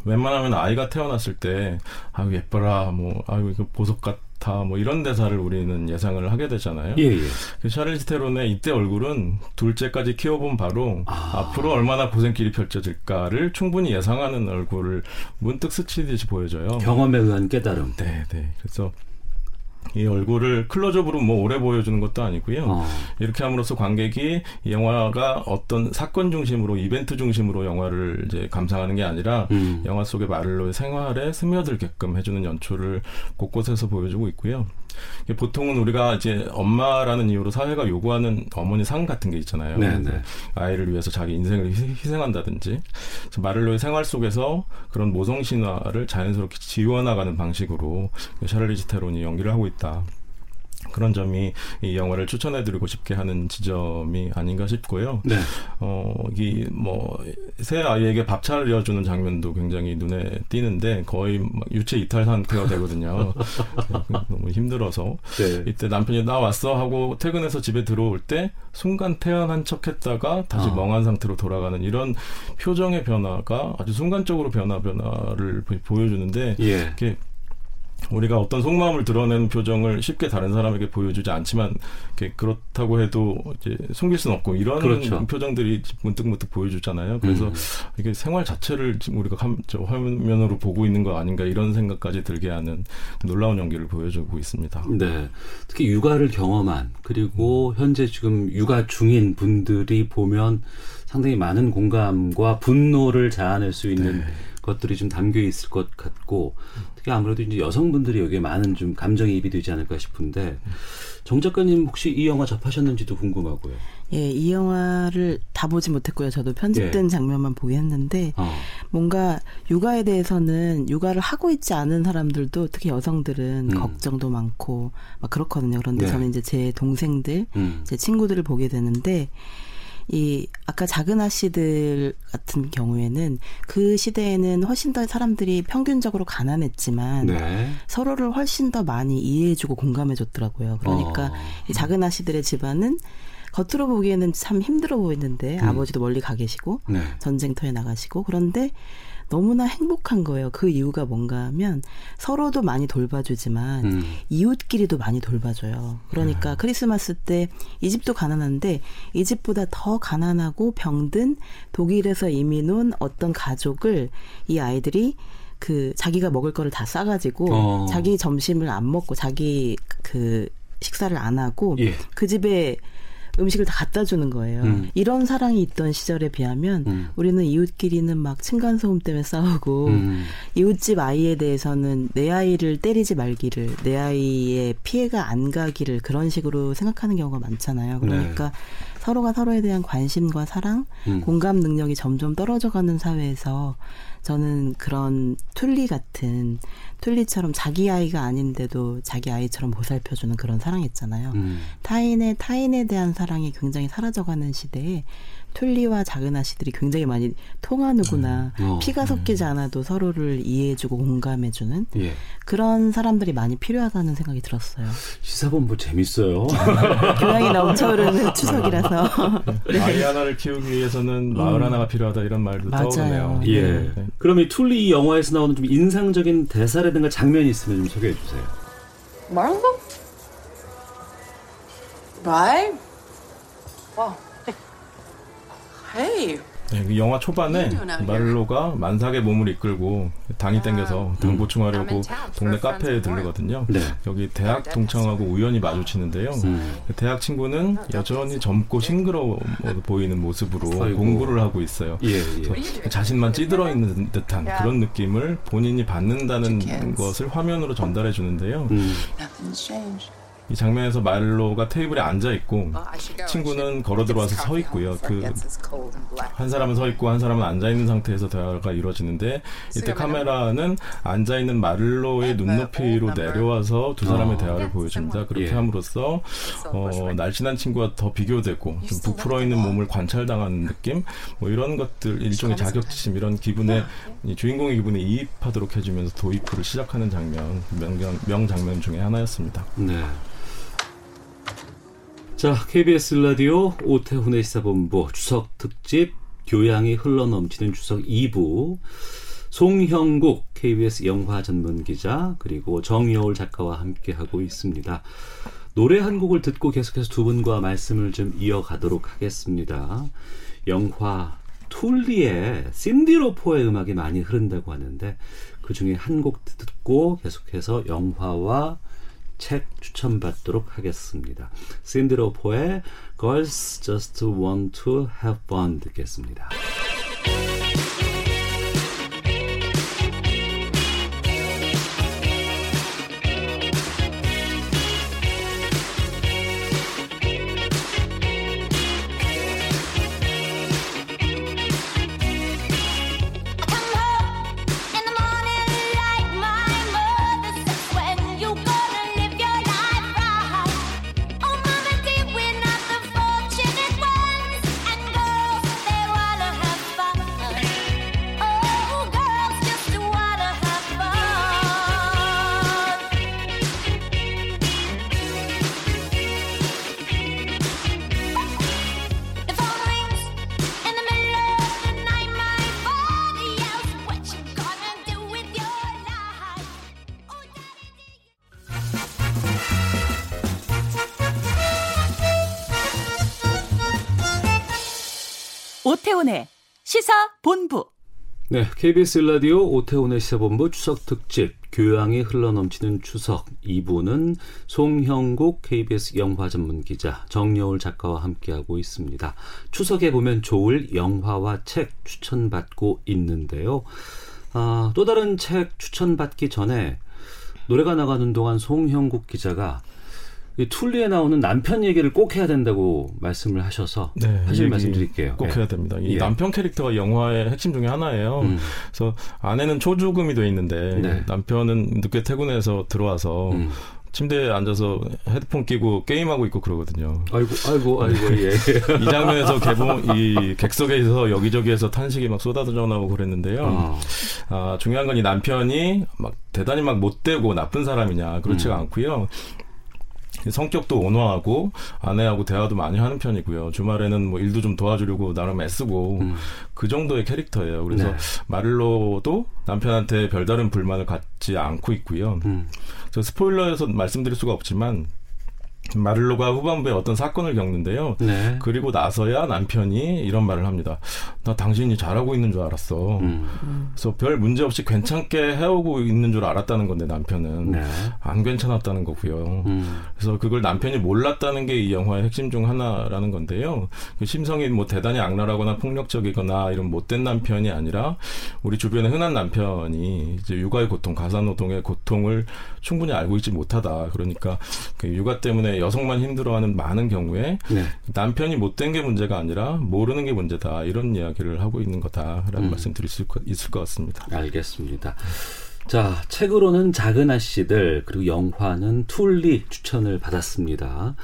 B: 웬만하면 아이가 태어났을 때 아유 예뻐라 뭐 아유 이거 보석 같 아 좋다 뭐 이런 대사를 우리는 예상을 하게 되잖아요.
A: 예, 예.
B: 그 샤를리즈 테론의 이때 얼굴은 둘째까지 키워본 바로
A: 아.
B: 앞으로 얼마나 고생길이 펼쳐질까를 충분히 예상하는 얼굴을 문득 스치듯이 보여져요.
A: 경험에 의한 깨달음.
B: 네, 네. 그래서 이 얼굴을 클로즈업으로 뭐 오래 보여주는 것도 아니고요.
A: 어.
B: 이렇게 함으로써 관객이 이 영화가 어떤 사건 중심으로 이벤트 중심으로 영화를 이제 감상하는 게 아니라
A: 음.
B: 영화 속의 마를로의 생활에 스며들게끔 해주는 연출을 곳곳에서 보여주고 있고요. 보통은 우리가 이제 엄마라는 이유로 사회가 요구하는 어머니 상 같은 게 있잖아요.
A: 네, 네.
B: 아이를 위해서 자기 인생을 희- 희생한다든지 마를로의 생활 속에서 그런 모성 신화를 자연스럽게 지워나가는 방식으로 샤를리즈 테론이 연기를 하고 있다. 그런 점이 이 영화를 추천해드리고 싶게 하는 지점이 아닌가 싶고요.
A: 네.
B: 어, 이, 뭐, 새 아이에게 밥 차려주는 장면도 굉장히 눈에 띄는데 거의 막 유체 이탈 상태가 되거든요. 너무 힘들어서.
A: 네.
B: 이때 남편이 나 왔어 하고 퇴근해서 집에 들어올 때 순간 태어난 척 했다가 다시
A: 아.
B: 멍한 상태로 돌아가는 이런 표정의 변화가 아주 순간적으로 변화 변화를 보- 보여주는데
A: 예.
B: 이렇게 우리가 어떤 속마음을 드러내는 표정을 쉽게 다른 사람에게 보여주지 않지만 그렇다고 해도 이제 숨길 수는 없고 이런
A: 그렇죠.
B: 표정들이 문득문득 보여주잖아요. 그래서
A: 음.
B: 이게 생활 자체를 지금 우리가 화면으로 보고 있는 거 아닌가 이런 생각까지 들게 하는 놀라운 연기를 보여주고 있습니다.
A: 네. 특히 육아를 경험한 그리고 현재 지금 육아 중인 분들이 보면 상당히 많은 공감과 분노를 자아낼 수 있는
B: 네.
A: 것들이 좀 담겨 있을 것 같고 특히 아무래도 이제 여성분들이 여기에 많은 좀 감정이 입이 되지 않을까 싶은데 정 작가님 혹시 이 영화 접하셨는지도 궁금하고요.
C: 예, 이 영화를 다 보지 못했고요. 저도 편집된
A: 예.
C: 장면만 보긴 했는데
A: 어.
C: 뭔가 육아에 대해서는 육아를 하고 있지 않은 사람들도 특히 여성들은
A: 음.
C: 걱정도 많고 막 그렇거든요. 그런데
A: 네.
C: 저는 이제 제 동생들,
A: 음.
C: 제 친구들을 보게 되는데 이 아까 작은 아씨들 같은 경우에는 그 시대에는 훨씬 더 사람들이 평균적으로 가난했지만
A: 네.
C: 서로를 훨씬 더 많이 이해해주고 공감해줬더라고요. 그러니까
A: 어.
C: 이 작은 아씨들의 집안은 겉으로 보기에는 참 힘들어 보이는데
A: 음.
C: 아버지도 멀리 가 계시고
A: 네.
C: 전쟁터에 나가시고 그런데 너무나 행복한 거예요. 그 이유가 뭔가 하면 서로도 많이 돌봐주지만
A: 음.
C: 이웃끼리도 많이 돌봐줘요. 그러니까 크리스마스 때 이 집도 가난한데 이 집보다 더 가난하고 병든 독일에서 이민 온 어떤 가족을 이 아이들이 그 자기가 먹을 거를 다 싸가지고
A: 어.
C: 자기 점심을 안 먹고 자기 그 식사를 안 하고
A: 예.
C: 그 집에 음식을 다 갖다 주는 거예요.
A: 음.
C: 이런 사랑이 있던 시절에 비하면
A: 음.
C: 우리는 이웃끼리는 막 층간소음 때문에 싸우고
A: 음.
C: 이웃집 아이에 대해서는 내 아이를 때리지 말기를 내 아이의 피해가 안 가기를 그런 식으로 생각하는 경우가 많잖아요. 그러니까 서로가 서로에 대한 관심과 사랑,
A: 네. 음.
C: 공감 능력이 점점 떨어져가는 사회에서 저는 그런 툴리 같은 툴리처럼 자기 아이가 아닌데도 자기 아이처럼 보살펴주는 그런 사랑 있잖아요.
A: 음.
C: 타인의 타인에 대한 사랑이 굉장히 사라져가는 시대에 툴리와 작은 아씨들이 굉장히 많이 통하는구나.
A: 음. 어.
C: 피가 섞이지 않아도 서로를 이해해주고 공감해주는
A: 예.
C: 그런 사람들이 많이 필요하다는 생각이 들었어요.
A: 시사본부 재밌어요.
C: 교양이 넘쳐흐르는 추석이라서.
B: 아이 하나를 키우기 위해서는 마을 하나가 필요하다 이런 말도
C: 음. 맞아요.
B: 떠오르네요.
A: 예.
B: 네.
A: 그럼 이 툴리 영화에서 나오는 좀 인상적인 대사라든가 장면이 있으면 좀 소개해 주세요.
D: Marlo? Right? Wow. Hey.
B: 네, 그 영화 초반에 마를로가 만삭의 몸을 이끌고 당이 땡겨서 당 보충하려고 동네 카페에 들르거든요.
A: 네.
B: 여기 대학 동창하고 우연히 마주치는데요.
A: 음.
B: 그 대학 친구는 여전히 젊고 싱그러워 보이는 모습으로
A: 아이고.
B: 공부를 하고 있어요.
A: 예, 예.
B: 자신만 찌들어 있는 듯한 그런 느낌을 본인이 받는다는 것을 화면으로 전달해 주는데요.
A: 음.
B: 이 장면에서 마를로가 테이블에 앉아 있고 친구는 걸어 들어와서 서 있고요. 그 한 사람은 서 있고 한 사람은 앉아 있는 상태에서 대화가 이루어지는데 이때 카메라는 앉아 있는 마를로의 눈높이로 내려와서 두 사람의
A: 어.
B: 대화를 보여줍니다. 그렇게
A: 예.
B: 함으로써 어, 날씬한 친구와 더 비교되고 좀 부풀어 있는 몸을 관찰당하는 느낌, 뭐 이런 것들 일종의 자격지심 이런 기분에 이 주인공의 기분에 이입하도록 해주면서 도입부를 시작하는 장면 명, 명 장면 중에 하나였습니다.
A: 네. 자, KBS 라디오 오태훈의 시사본부 추석 특집 교양이 흘러넘치는 추석 2부 송형국 KBS 영화 전문 기자 그리고 정여울 작가와 함께 하고 있습니다. 노래 한 곡을 듣고 계속해서 두 분과 말씀을 좀 이어가도록 하겠습니다. 영화 툴리의 신디로포의 음악이 많이 흐른다고 하는데 그 중에 한 곡 듣고 계속해서 영화와 책 추천받도록 하겠습니다. 신디로포의 Girls Just Want to Have Fun 듣겠습니다.
E: 오태훈의 시사 본부.
A: 네, KBS 라디오 오태훈의 시사본부 추석 특집 교양이 흘러넘치는 추석 2부는 송형국 KBS 영화 전문 기자 정여울 작가와 함께하고 있습니다. 추석에 보면 좋을 영화와 책 추천받고 있는데요. 아, 또 다른 책 추천받기 전에 노래가 나가는 동안 송형국 기자가 이 툴리에 나오는 남편 얘기를 꼭 해야 된다고 말씀을 하셔서
B: 네,
A: 사실
B: 이
A: 말씀드릴게요.
B: 꼭
A: 예.
B: 해야 됩니다. 이
A: 예.
B: 남편 캐릭터가 영화의 핵심 중에 하나예요.
A: 음.
B: 그래서 아내는 초주금이 돼 있는데
A: 네.
B: 남편은 늦게 퇴근해서 들어와서
A: 음.
B: 침대에 앉아서 헤드폰 끼고 게임하고 있고 그러거든요.
A: 아이고, 아이고, 아이고, 예.
B: 이 장면에서 개봉 이 객석에서 여기저기에서 탄식이 막 쏟아져 나오고 그랬는데요.
A: 어.
B: 아, 중요한 건 이 남편이 막 대단히 막 못되고 나쁜 사람이냐 그렇지가
A: 음.
B: 않고요. 성격도 온화하고 아내하고 대화도 많이 하는 편이고요. 주말에는 뭐 일도 좀 도와주려고 나름 애쓰고
A: 음.
B: 그 정도의 캐릭터예요. 그래서
A: 네.
B: 마를로도 남편한테 별다른 불만을 갖지 않고 있고요.
A: 음.
B: 저 스포일러에서 말씀드릴 수가 없지만 마를로가 후반부에 어떤 사건을 겪는데요.
A: 네.
B: 그리고 나서야 남편이 이런 말을 합니다. 나 당신이 잘하고 있는 줄 알았어.
A: 음.
B: 그래서 별 문제 없이 괜찮게 해오고 있는 줄 알았다는 건데 남편은
A: 네.
B: 안 괜찮았다는 거고요.
A: 음.
B: 그래서 그걸 남편이 몰랐다는 게 이 영화의 핵심 중 하나라는 건데요. 그 심성이 뭐 대단히 악랄하거나 폭력적이거나 이런 못된 남편이 아니라 우리 주변의 흔한 남편이 이제 육아의 고통, 가사노동의 고통을 충분히 알고 있지 못하다. 그러니까 그 육아 때문에 여성만 힘들어하는 많은 경우에
A: 네.
B: 남편이 못된 게 문제가 아니라 모르는 게 문제다. 이런 이야기를 하고 있는 거다라는
A: 음.
B: 말씀 드릴 수 있- 있을 것 같습니다.
A: 알겠습니다. 자, 책으로는 작은 아씨들, 그리고 영화는 툴리 추천을 받았습니다.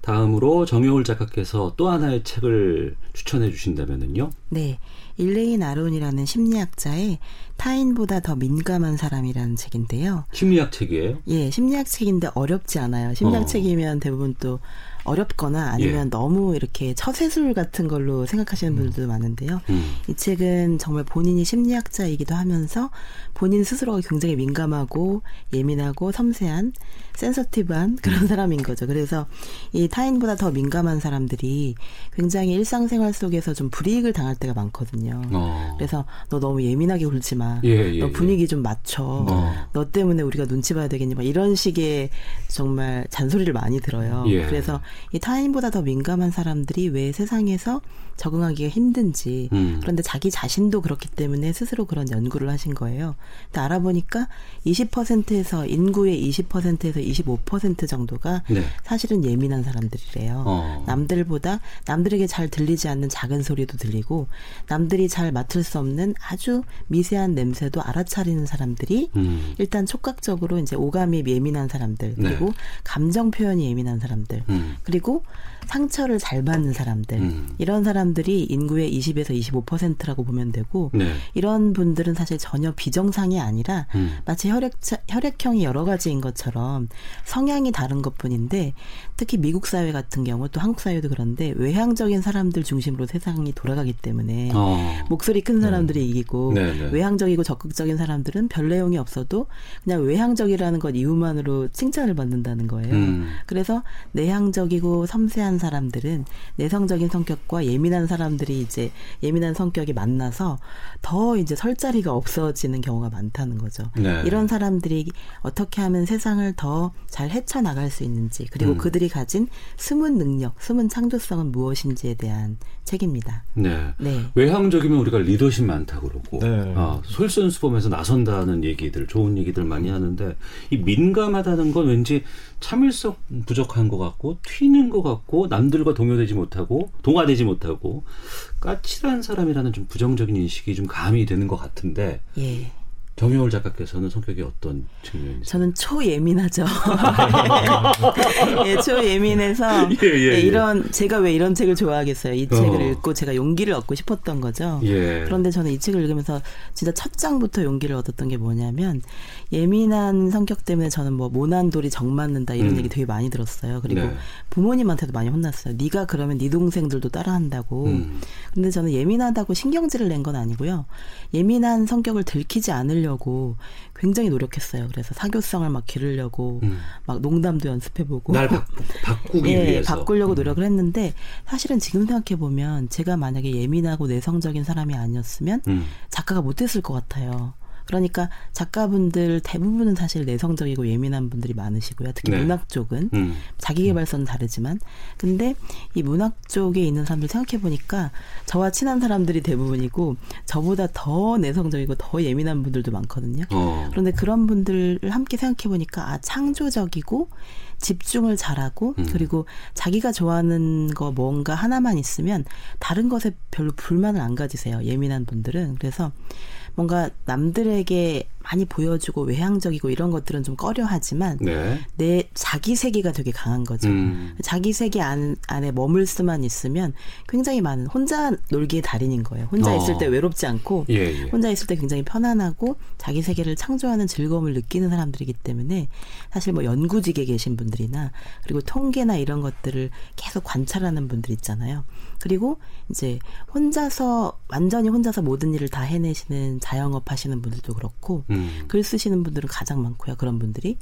A: 다음으로 정여울 작가께서 또 하나의 책을 추천해 주신다면은요?
C: 네. 일레인 아론이라는 심리학자의 타인보다 더 민감한 사람이라는 책인데요.
A: 심리학 책이에요?
C: 예, 심리학 책인데 어렵지 않아요. 심리학
A: 어.
C: 책이면 대부분 또 어렵거나 아니면
A: 예.
C: 너무 이렇게 처세술 같은 걸로 생각하시는 분들도 많은데요.
A: 음.
C: 이 책은 정말 본인이 심리학자이기도 하면서 본인 스스로가 굉장히 민감하고 예민하고 섬세한 센서티브한 그런 사람인 거죠. 그래서 이 타인보다 더 민감한 사람들이 굉장히 일상생활 속에서 좀 불이익을 당할 때가 많거든요.
A: 어.
C: 그래서 너 너무 예민하게 굴지 마.
A: 예, 예,
C: 너
A: 예.
C: 분위기 좀 맞춰.
A: 어.
C: 너 때문에 우리가 눈치 봐야 되겠니? 막 이런 식의 정말 잔소리를 많이 들어요.
A: 예.
C: 그래서 이 타인보다 더 민감한 사람들이 왜 세상에서 적응하기가 힘든지
A: 음.
C: 그런데 자기 자신도 그렇기 때문에 스스로 그런 연구를 하신 거예요. 근데 알아보니까 20%에서 인구의 20%에서 25% 정도가
A: 네.
C: 사실은 예민한 사람들이래요.
A: 어.
C: 남들보다 남들에게 잘 들리지 않는 작은 소리도 들리고 남들이 잘 맡을 수 없는 아주 미세한 냄새도 알아차리는 사람들이
A: 음.
C: 일단 촉각적으로 이제 오감이 예민한 사람들
A: 네.
C: 그리고 감정 표현이 예민한 사람들
A: 음.
C: 그리고 상처를 잘 받는 사람들
A: 음.
C: 이런 사람들이 인구의 20에서 25%라고 보면 되고
A: 네.
C: 이런 분들은 사실 전혀 비정상이 아니라
A: 음.
C: 마치 혈액 혈액형이 여러 가지인 것처럼 성향이 다른 것뿐인데 특히 미국 사회 같은 경우 또 한국 사회도 그런데 외향적인 사람들 중심으로 세상이 돌아가기 때문에
A: 어.
C: 목소리 큰 사람들이 이기고
A: 네, 네.
C: 외향적인 내성적이고 적극적인 사람들은 별 내용이 없어도 그냥 외향적이라는 것 이유만으로 칭찬을 받는다는 거예요.
A: 음.
C: 그래서 내향적이고 섬세한 사람들은 내성적인 성격과 예민한 사람들이 이제 예민한 성격이 만나서 더 이제 설 자리가 없어지는 경우가 많다는 거죠.
A: 네.
C: 이런 사람들이 어떻게 하면 세상을 더 잘 헤쳐나갈 수 있는지 그리고
A: 음.
C: 그들이 가진 숨은 능력, 숨은 창조성은 무엇인지에 대한 책입니다.
A: 네.
C: 네.
A: 외향적이면 우리가 리더십 많다고 그러고
B: 네.
A: 아, 솔선수범해서 나선다는 얘기들 좋은 얘기들 많이 하는데 이 민감하다는 건 왠지 참을성 부족한 것 같고 튀는 것 같고 남들과 동요되지 못하고 동화되지 못하고 까칠한 사람이라는 좀 부정적인 인식이 좀 감이 되는 것 같은데
C: 예.
A: 정효월 작가께서는 성격이 어떤 측면이세요?
C: 저는 초예민하죠. 예, 초예민해서
A: 예, 예,
C: 예,
A: 예.
C: 이런 제가 왜 이런 책을 좋아하겠어요. 이
A: 어.
C: 책을 읽고 제가 용기를 얻고 싶었던 거죠.
A: 예.
C: 그런데 저는 이 책을 읽으면서 진짜 첫 장부터 용기를 얻었던 게 뭐냐면 예민한 성격 때문에 저는 뭐 모난돌이 정 맞는다 이런
A: 음.
C: 얘기 되게 많이 들었어요. 그리고
A: 네.
C: 부모님한테도 많이 혼났어요. 네가 그러면 네 동생들도 따라한다고.
A: 음.
C: 근데 저는 예민하다고 신경질을 낸 건 아니고요. 예민한 성격을 들키지 않으려고 굉장히 노력했어요. 그래서 사교성을 막 기르려고
A: 음.
C: 막 농담도 연습해보고
A: 날 바, 바꾸기
C: 예,
A: 위해서
C: 바꾸려고
A: 음.
C: 노력을 했는데 사실은 지금 생각해 보면 제가 만약에 예민하고 내성적인 사람이 아니었으면
A: 음.
C: 작가가 못됐을 것 같아요. 그러니까 작가분들 대부분은 사실 내성적이고 예민한 분들이 많으시고요. 특히
A: 네.
C: 문학 쪽은
A: 음.
C: 자기 개발서는 다르지만 근데 이 문학 쪽에 있는 사람들 생각해 보니까 저와 친한 사람들이 대부분이고 저보다 더 내성적이고 더 예민한 분들도 많거든요.
A: 어.
C: 그런데 그런 분들을 함께 생각해 보니까 아 창조적이고 집중을 잘하고
A: 음.
C: 그리고 자기가 좋아하는 거 뭔가 하나만 있으면 다른 것에 별로 불만을 안 가지세요. 예민한 분들은 그래서 뭔가 남들에게 많이 보여주고 외향적이고 이런 것들은 좀 꺼려하지만
A: 네.
C: 내 자기 세계가 되게 강한 거죠.
A: 음.
C: 자기 세계 안, 안에 머물 수만 있으면 굉장히 많은 혼자 놀기의 달인인 거예요. 혼자
A: 어.
C: 있을 때 외롭지 않고
A: 예, 예.
C: 혼자 있을 때 굉장히 편안하고 자기 세계를 창조하는 즐거움을 느끼는 사람들이기 때문에 사실 뭐 연구직에 계신 분들이나 그리고 통계나 이런 것들을 계속 관찰하는 분들 있잖아요. 그리고 이제 혼자서 완전히 혼자서 모든 일을 다 해내시는 자영업 하시는 분들도 그렇고
A: 음.
C: 글 쓰시는 분들은 가장 많고요. 그런 분들이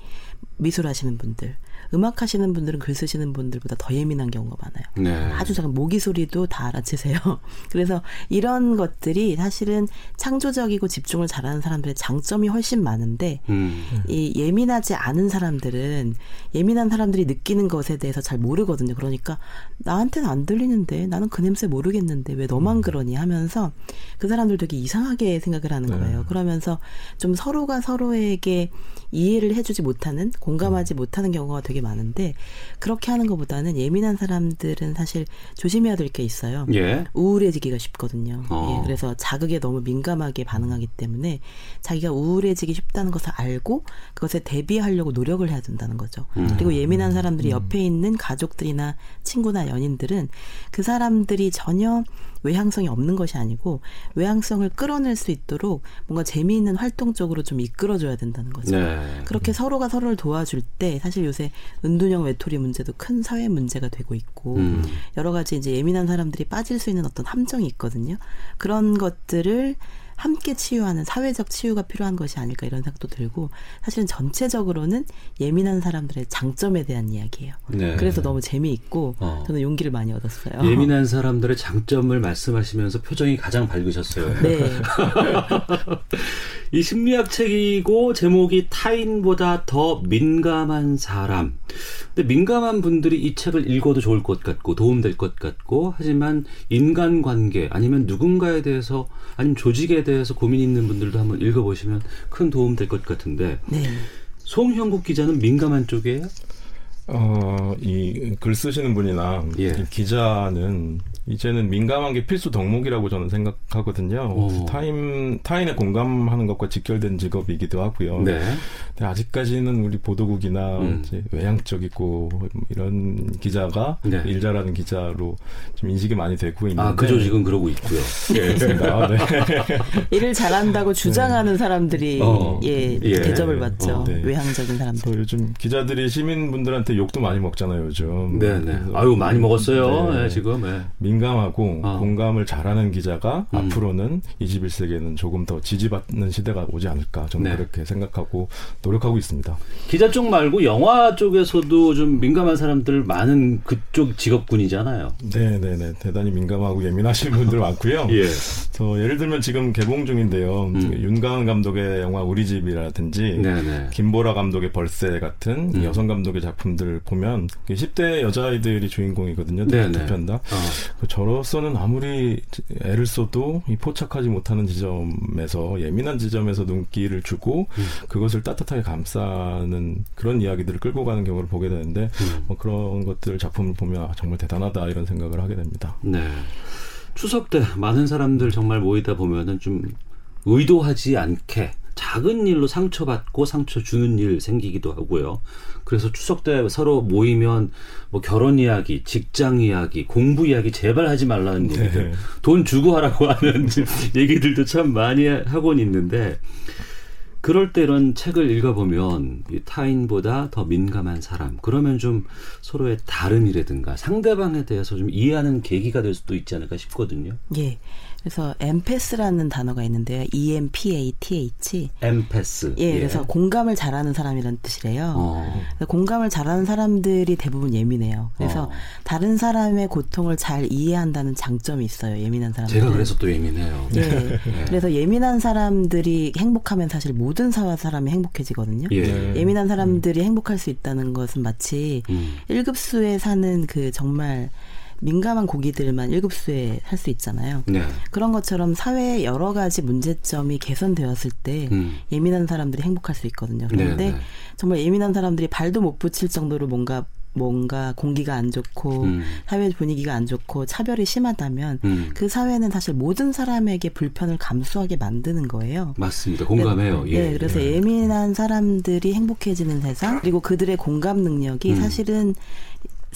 C: 미술 하시는 분들, 음악 하시는 분들은 글 쓰시는 분들보다 더 예민한 경우가 많아요.
A: 네.
C: 아주 작은 모기 소리도 다 알아채세요. 그래서 이런 것들이 사실은 창조적이고 집중을 잘하는 사람들의 장점이 훨씬 많은데
A: 음.
C: 이 예민하지 않은 사람들은 예민한 사람들이 느끼는 것에 대해서 잘 모르거든요. 그러니까 나한테는 안 들리는데 나는 그 냄새 모르겠는데 왜 너만 그러니 하면서 그 사람들 되게 이상하게 생각을 하는 거예요. 그러면서 좀 서로가 서로에게 이해를 해주지 못하는 공감하지 못하는 경우가 되게 많은데 그렇게 하는 것보다는 예민한 사람들은 사실 조심해야 될 게 있어요.
A: 예.
C: 우울해지기가 쉽거든요.
A: 어.
C: 예, 그래서 자극에 너무 민감하게 반응하기 때문에 자기가 우울해지기 쉽다는 것을 알고 그것에 대비하려고 노력을 해야 된다는 거죠.
A: 음.
C: 그리고 예민한 사람들이 옆에 있는 가족들이나 친구나 연인들은 그 사람들이 전혀 외향성이 없는 것이 아니고 외향성을 끌어낼 수 있도록 뭔가 재미있는 활동 쪽으로 좀 이끌어줘야 된다는 거죠.
A: 네.
C: 그렇게 서로가 서로를 도와줄 때 사실 요새 은둔형 외톨이 문제도 큰 사회 문제가 되고 있고
A: 음.
C: 여러 가지 이제 예민한 사람들이 빠질 수 있는 어떤 함정이 있거든요. 그런 것들을 함께 치유하는 사회적 치유가 필요한 것이 아닐까 이런 생각도 들고 사실은 전체적으로는 예민한 사람들의 장점에 대한 이야기예요.
A: 네.
C: 그래서 너무 재미있고
A: 어.
C: 저는 용기를 많이 얻었어요.
A: 예민한 사람들의 장점을 말씀하시면서 표정이 가장 밝으셨어요.
C: 네.
A: 이 심리학 책이고 제목이 타인보다 더 민감한 사람. 근데 민감한 분들이 이 책을 읽어도 좋을 것 같고 도움될 것 같고 하지만 인간관계 아니면 누군가에 대해서 아니면 조직에 대해서 고민 있는 분들도 한번 읽어보시면 큰 도움 될 것 같은데
C: 네.
A: 송형국 기자는 민감한 쪽이에요?
B: 어, 이 글 쓰시는 분이나
A: 예.
B: 이 기자는 이제는 민감한 게 필수 덕목이라고 저는 생각하거든요.
A: 오.
B: 타인 타인의 공감하는 것과 직결된 직업이기도 하고요.
A: 네.
B: 근데 아직까지는 우리 보도국이나
A: 음.
B: 이제 외향적이고 뭐 이런 기자가
A: 네.
B: 일 잘하는 기자로 좀 인식이 많이 되고 있는데
A: 아, 그 조직은 그러고 있고요.
B: 예, 있습니다. 네.
C: 일을 잘한다고 주장하는 사람들이
A: 어,
C: 예,
A: 예.
C: 대접을 받죠.
B: 어, 네.
C: 외향적인 사람들.
B: 요즘 기자들이 시민분들한테 욕도 많이 먹잖아요, 요즘.
A: 네네.
B: 그래서
A: 아유, 많이 먹었어요.
B: 네.
A: 예, 지금. 예.
B: 민감하고
A: 어.
B: 공감을 잘하는 기자가
A: 음.
B: 앞으로는 21세기에는 조금 더 지지받는 시대가 오지 않을까 저는
A: 네.
B: 그렇게 생각하고 노력하고 있습니다.
A: 기자 쪽 말고 영화 쪽에서도 좀 민감한 사람들 많은 그쪽 직업군이잖아요.
B: 네 네 네 대단히 민감하고 예민하신 분들 많고요.
A: 예.
B: 저 예를 들면 지금 개봉 중인데요.
A: 음.
B: 윤가은 감독의 영화 우리 집이라든지
A: 네네.
B: 김보라 감독의 벌새 같은
A: 음.
B: 여성 감독의 작품들 보면 10대 여자아이들이 주인공이거든요.
A: 네네.
B: 두편 다.
A: 어.
B: 그 저로서는 아무리 애를 써도 이 포착하지 못하는 지점에서 예민한 지점에서 눈길을 주고
A: 음.
B: 그것을 따뜻하게 감싸는 그런 이야기들을 끌고 가는 경우를 보게 되는데
A: 음.
B: 뭐 그런 것들 작품을 보면 아, 정말 대단하다 이런 생각을 하게 됩니다.
A: 네. 추석 때 많은 사람들 정말 모이다 보면은 좀 의도하지 않게 작은 일로 상처받고 상처 주는 일 생기기도 하고요. 그래서 추석 때 서로 모이면 뭐 결혼 이야기, 직장 이야기, 공부 이야기 제발 하지 말라는 얘기들,
B: 네.
A: 돈 주고 하라고 하는 얘기들도 참 많이 하곤 있는데 그럴 때 이런 책을 읽어보면 이 타인보다 더 민감한 사람 그러면 좀 서로의 다름이라든가 상대방에 대해서 좀 이해하는 계기가 될 수도 있지 않을까 싶거든요.
C: 예. 그래서 엠패스라는 단어가 있는데요. E E-M-P-A-T-H.
A: 엠패스.
C: 예, 그래서 공감을 잘하는 사람이라는 뜻이래요.
A: 어.
C: 공감을 잘하는 사람들이 대부분 예민해요. 그래서
A: 어.
C: 다른 사람의 고통을 잘 이해한다는 장점이 있어요. 예민한 사람들.
A: 제가 그래서 또 예민해요.
C: 예. 그래서 예민한 사람들이 행복하면 사실 모든 사회 사람이 행복해지거든요.
A: 예.
B: 네.
C: 예민한 사람들이 행복할 수 있다는 것은 마치
A: 음.
C: 1급수에 사는 그 정말 민감한 고기들만 1급수에 살수 있잖아요.
A: 네.
C: 그런 것처럼 사회의 여러 가지 문제점이 개선되었을 때
A: 음.
C: 예민한 사람들이 행복할 수 있거든요. 그런데
A: 네, 네.
C: 정말 예민한 사람들이 발도 못 붙일 정도로 뭔가 뭔가 공기가 안 좋고
A: 음.
C: 사회 분위기가 안 좋고 차별이 심하다면
A: 음.
C: 그 사회는 사실 모든 사람에게 불편을 감수하게 만드는 거예요.
A: 맞습니다. 공감해요. 예.
C: 네, 그래서
A: 예.
C: 예민한 사람들이 행복해지는 세상 그리고 그들의 공감 능력이
A: 음.
C: 사실은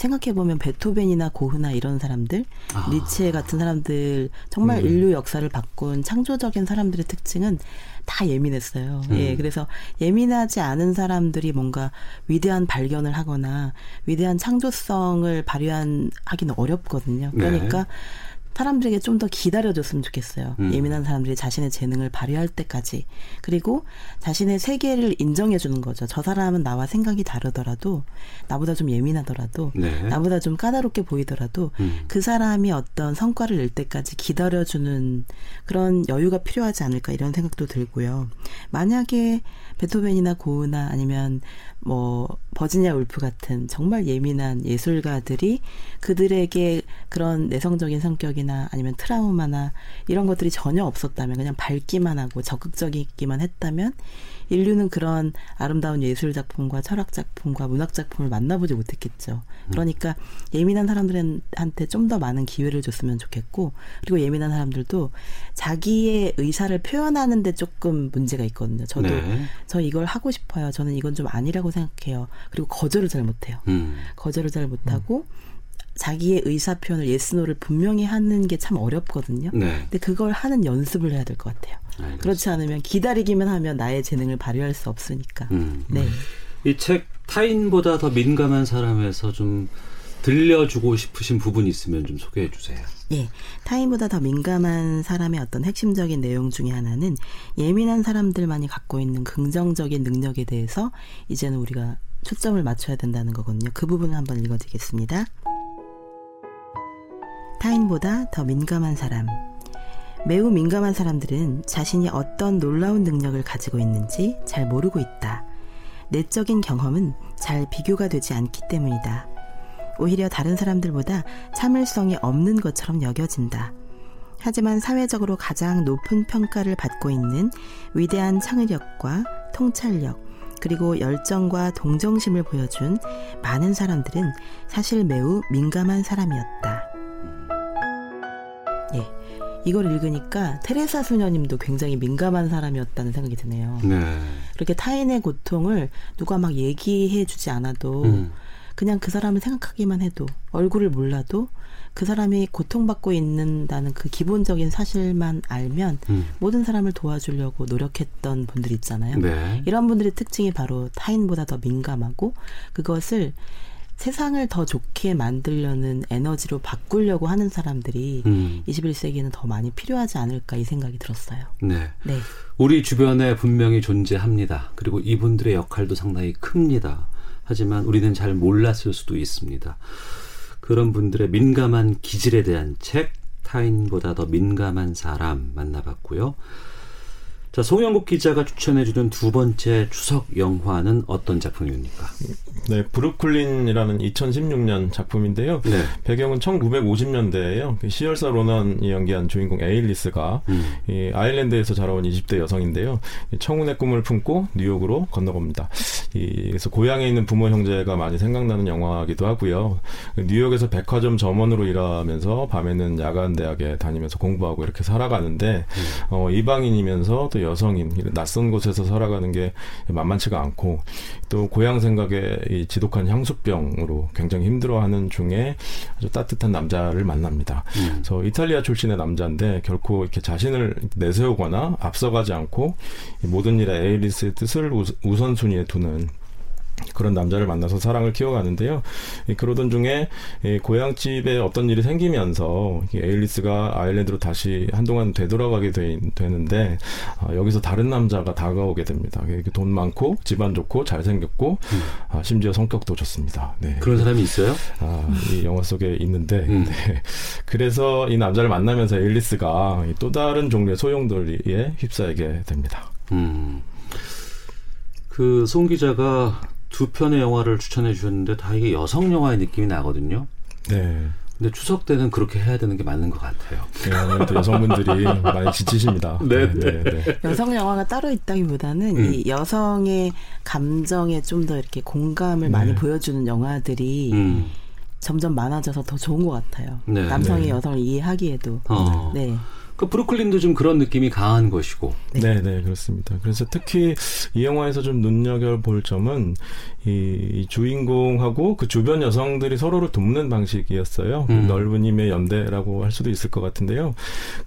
C: 생각해 보면 베토벤이나 고흐나 이런 사람들,
A: 아.
C: 니체 같은 사람들 정말
A: 음.
C: 인류 역사를 바꾼 창조적인 사람들의 특징은 다 예민했어요.
A: 음.
C: 예, 그래서 예민하지 않은 사람들이 뭔가 위대한 발견을 하거나 위대한 창조성을 발휘한 하기는 어렵거든요.
A: 네.
C: 그러니까 사람들에게 좀 더 기다려줬으면 좋겠어요.
A: 음.
C: 예민한 사람들이 자신의 재능을 발휘할 때까지. 그리고 자신의 세계를 인정해주는 거죠. 저 사람은 나와 생각이 다르더라도, 나보다 좀 예민하더라도,
A: 네.
C: 나보다 좀 까다롭게 보이더라도,
A: 음.
C: 그 사람이 어떤 성과를 낼 때까지 기다려주는 그런 여유가 필요하지 않을까 이런 생각도 들고요. 만약에 베토벤이나 고흐나 아니면 뭐 버지니아 울프 같은 정말 예민한 예술가들이 그들에게 그런 내성적인 성격이나 아니면 트라우마나 이런 것들이 전혀 없었다면 그냥 밝기만 하고 적극적이기만 했다면 인류는 그런 아름다운 예술 작품과 철학 작품과 문학 작품을 만나보지 못했겠죠. 그러니까 예민한 사람들한테 좀 더 많은 기회를 줬으면 좋겠고 그리고 예민한 사람들도 자기의 의사를 표현하는 데 조금 문제가 있거든요. 저도
A: 네.
C: 저 이걸 하고 싶어요. 저는 이건 좀 아니라고 생각해요. 그리고 거절을 잘 못해요.
A: 음.
C: 거절을 잘 못하고 자기의 의사 표현을 yes no를 분명히 하는 게 참 어렵거든요.
A: 네.
C: 근데 그걸 하는 연습을 해야 될 것 같아요.
A: 알겠습니다.
C: 그렇지 않으면 기다리기만 하면 나의 재능을 발휘할 수 없으니까.
A: 음.
C: 네.
A: 이 책 타인보다 더 민감한 사람에서 좀 들려주고 싶으신 부분이 있으면 좀 소개해 주세요.
C: 예. 타인보다 더 민감한 사람의 어떤 핵심적인 내용 중에 하나는 예민한 사람들만이 갖고 있는 긍정적인 능력에 대해서 이제는 우리가 초점을 맞춰야 된다는 거거든요. 그 부분을 한번 읽어드리겠습니다. 타인보다 더 민감한 사람. 매우 민감한 사람들은 자신이 어떤 놀라운 능력을 가지고 있는지 잘 모르고 있다. 내적인 경험은 잘 비교가 되지 않기 때문이다. 오히려 다른 사람들보다 참을성이 없는 것처럼 여겨진다. 하지만 사회적으로 가장 높은 평가를 받고 있는 위대한 창의력과 통찰력, 그리고 열정과 동정심을 보여준 많은 사람들은 사실 매우 민감한 사람이었다. 예. 이걸 읽으니까 테레사 수녀님도 굉장히 민감한 사람이었다는 생각이 드네요.
A: 네.
C: 그렇게 타인의 고통을 누가 막 얘기해 주지 않아도
A: 음.
C: 그냥 그 사람을 생각하기만 해도 얼굴을 몰라도 그 사람이 고통받고 있는다는 그 기본적인 사실만 알면
A: 음.
C: 모든 사람을 도와주려고 노력했던 분들 있잖아요.
A: 네.
C: 이런 분들의 특징이 바로 타인보다 더 민감하고 그것을 세상을 더 좋게 만들려는 에너지로 바꾸려고 하는 사람들이
A: 음.
C: 21세기에는 더 많이 필요하지 않을까 이 생각이 들었어요.
A: 네.
C: 네.
A: 우리 주변에 분명히 존재합니다. 그리고 이분들의 역할도 상당히 큽니다. 하지만 우리는 잘 몰랐을 수도 있습니다. 그런 분들의 민감한 기질에 대한 책, 타인보다 더 민감한 사람 만나봤고요. 자, 송영국 기자가 추천해주는 두 번째 추석 영화는 어떤 작품입니까?
B: 네, 브루클린이라는 2016년 작품인데요.
A: 네.
B: 배경은 1950년대예요. 그 시열사 로넌이 연기한 주인공 에일리스가
A: 음.
B: 이 아일랜드에서 자라온 20대 여성인데요. 이 청운의 꿈을 품고 뉴욕으로 건너갑니다. 이, 그래서 고향에 있는 부모 형제가 많이 생각나는 영화이기도 하고요. 뉴욕에서 백화점 점원으로 일하면서 밤에는 야간 대학에 다니면서 공부하고 이렇게 살아가는데 어, 이방인이면서 또 여성인 낯선 곳에서 살아가는 게 만만치가 않고 또 고향 생각에 이 지독한 향수병으로 굉장히 힘들어하는 중에 아주 따뜻한 남자를 만납니다. 그래서 이탈리아 출신의 남자인데 결코 이렇게 자신을 내세우거나 앞서가지 않고 이 모든 일에 에일리스의 뜻을 우- 우선순위에 두는 그런 남자를 만나서 사랑을 키워가는데요. 이 그러던 중에 이 고향집에 어떤 일이 생기면서 이 에일리스가 아일랜드로 다시 한동안 되돌아가게 되, 되는데 아, 여기서 다른 남자가 다가오게 됩니다. 돈 많고 집안 좋고 잘생겼고 아, 심지어 성격도 좋습니다. 네.
A: 그런 사람이 있어요?
B: 아, 이 영화 속에 있는데
A: 음.
B: 네. 그래서 이 남자를 만나면서 에일리스가 이또 다른 종류의 소용돌이에 휩싸이게 됩니다.
A: 음. 그송 기자가 두 편의 영화를 추천해 주셨는데 다 이게 여성 영화의 느낌이 나거든요.
B: 네.
A: 근데 추석 때는 그렇게 해야 되는 게 맞는 것 같아요.
B: 네, 아무래도 여성분들이 많이 지치십니다.
A: 네,
B: 네, 네.
C: 여성 영화가 따로 있다기보다는
A: 음.
C: 이 여성의 감정에 좀 더 이렇게 공감을
B: 네.
C: 많이 보여주는 영화들이
A: 음.
C: 점점 많아져서 더 좋은 것 같아요.
A: 네.
C: 남성이
B: 네.
C: 여성을 이해하기에도.
A: 어.
C: 네.
A: 그 브루클린도 좀 그런 느낌이 강한 것이고.
B: 네, 네, 그렇습니다. 그래서 특히 이 영화에서 좀 눈여겨 볼 점은 이, 이 주인공하고 그 주변 여성들이 서로를 돕는 방식이었어요.
A: 음.
B: 넓은 힘의 연대라고 할 수도 있을 것 같은데요.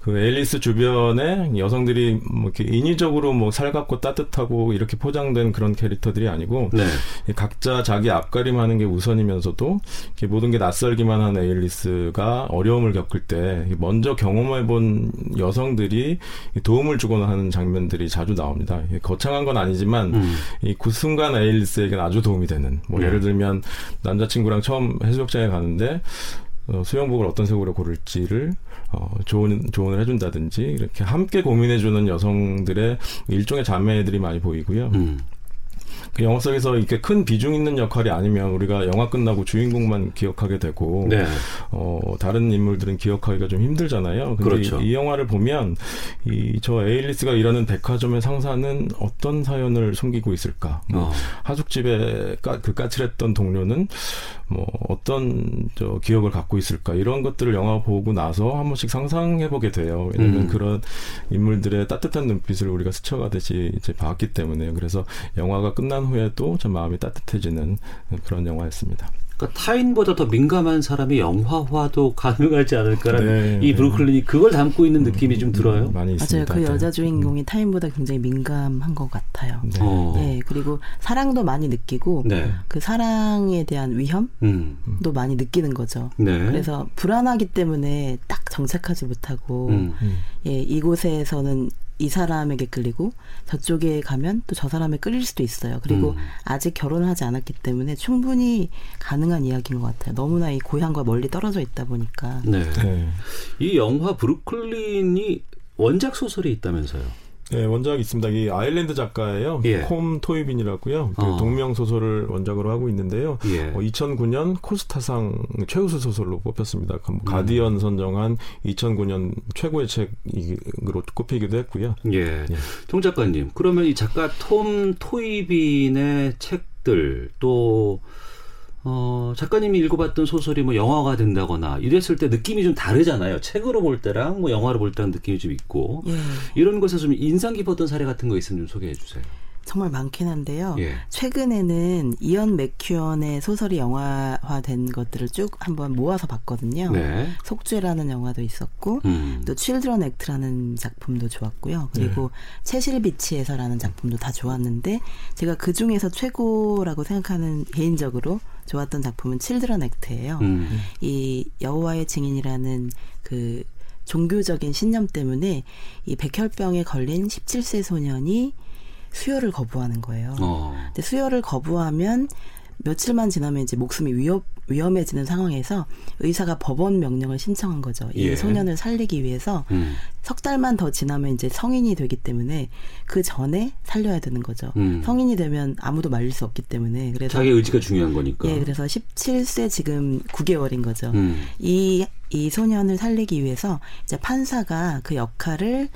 B: 그 앨리스 주변에 여성들이 뭐 이렇게 인위적으로 뭐 살갑고 따뜻하고 이렇게 포장된 그런 캐릭터들이 아니고
A: 네.
B: 이 각자 자기 앞가림하는 게 우선이면서도 이렇게 모든 게 낯설기만 한 에일리스가 어려움을 겪을 때 먼저 경험해본 여성들이 도움을 주거나 하는 장면들이 자주 나옵니다. 거창한 건 아니지만
A: 음.
B: 이그 순간 에일리스에게는 아주 도움이 되는 뭐
A: 네.
B: 예를 들면 남자친구랑 처음 해수욕장에 가는데 어, 수영복을 어떤 색으로 고를지를 어, 조언, 조언을 해준다든지 이렇게 함께 고민해주는 여성들의 일종의 자매들이 많이 보이고요.
A: 음.
B: 그 영화 속에서 이렇게 큰 비중 있는 역할이 아니면 우리가 영화 끝나고 주인공만 기억하게 되고
A: 네.
B: 어 다른 인물들은 기억하기가 좀 힘들잖아요. 근데
A: 그렇죠.
B: 이, 이 영화를 보면 이 저 에일리스가 일하는 백화점의 상사는 어떤 사연을 숨기고 있을까? 뭐
A: 어.
B: 하숙집에 까, 그 까칠했던 동료는 뭐 어떤 저 기억을 갖고 있을까? 이런 것들을 영화 보고 나서 한 번씩 상상해 보게 돼요. 왜냐면
A: 음.
B: 그런 인물들의 따뜻한 눈빛을 우리가 스쳐가듯이 이제 봤기 때문에 그래서 영화가 끝난 후에도 참 마음이 따뜻해지는 그런 영화였습니다.
A: 그러니까 타인보다 더 민감한 사람이 영화화도 가능하지 않을까라는
B: 네,
A: 이
B: 네.
A: 브루클린이 그걸 담고 있는 느낌이 좀 들어요.
B: 많이
C: 맞아요.
B: 있습니다.
C: 그
B: 네.
C: 여자 주인공이 타인보다 굉장히 민감한 것 같아요.
B: 네.
A: 어.
C: 네, 그리고 사랑도 많이 느끼고
A: 네.
C: 그 사랑에 대한 위험도
A: 음.
C: 많이 느끼는 거죠.
A: 네.
C: 그래서 불안하기 때문에 딱 정착하지 못하고
A: 음.
C: 예, 이곳에서는 이 사람에게 끌리고 저쪽에 가면 또 저 사람에 끌릴 수도 있어요. 그리고
A: 음.
C: 아직 결혼을 하지 않았기 때문에 충분히 가능한 이야기인 것 같아요. 너무나 이 고향과 멀리 떨어져 있다 보니까.
A: 네.
B: 네.
A: 이 영화 브루클린이 원작 소설이 있다면서요.
B: 네, 원작이 있습니다. 이 아일랜드 작가예요.
A: 예.
B: 콤 토이빈이라고요. 그
A: 어.
B: 동명 소설을 원작으로 하고 있는데요.
A: 예.
B: 어, 2009년 코스타상 최우수 소설로 뽑혔습니다. 그
A: 음.
B: 가디언 선정한 2009년 최고의 책으로 꼽히기도 했고요.
A: 예. 송 작가님, 그러면 이 작가 톰 토이빈의 책들 또 어, 작가님이 읽어봤던 소설이 뭐 영화가 된다거나 이랬을 때 느낌이 좀 다르잖아요. 책으로 볼 때랑 뭐 영화로 볼 때랑 느낌이 좀 있고
C: 예.
A: 이런 것에서 좀 인상 깊었던 사례 같은 거 있으면 좀 소개해 주세요.
C: 정말 많긴 한데요.
A: 예.
C: 최근에는 이언 맥큐언의 소설이 영화화된 것들을 쭉 한번 모아서 봤거든요.
A: 네.
C: 속죄라는 영화도 있었고
A: 음.
C: 또 칠드런 액트라는 작품도 좋았고요. 그리고 채실 비치에서라는 작품도 다 좋았는데 제가 그 중에서 최고라고 생각하는 개인적으로 좋았던 작품은 칠드런 액트예요.
A: 음.
C: 이 여호와의 증인이라는 그 종교적인 신념 때문에 이 백혈병에 걸린 17세 소년이 수혈을 거부하는 거예요.
A: 어.
C: 근데 수혈을 거부하면 며칠만 지나면 이제 목숨이 위협, 위험해지는 상황에서 의사가 법원 명령을 신청한 거죠. 이
A: 예.
C: 소년을 살리기 위해서
A: 음.
C: 석 달만 더 지나면 이제 성인이 되기 때문에 그 전에 살려야 되는 거죠.
A: 음.
C: 성인이 되면 아무도 말릴 수 없기 때문에 그래서
A: 자기 의지가 중요한 거니까.
C: 예, 그래서 17세 지금 9개월인 거죠.
A: 음.
C: 이, 이 소년을 살리기 위해서 이제 판사가 그 역할을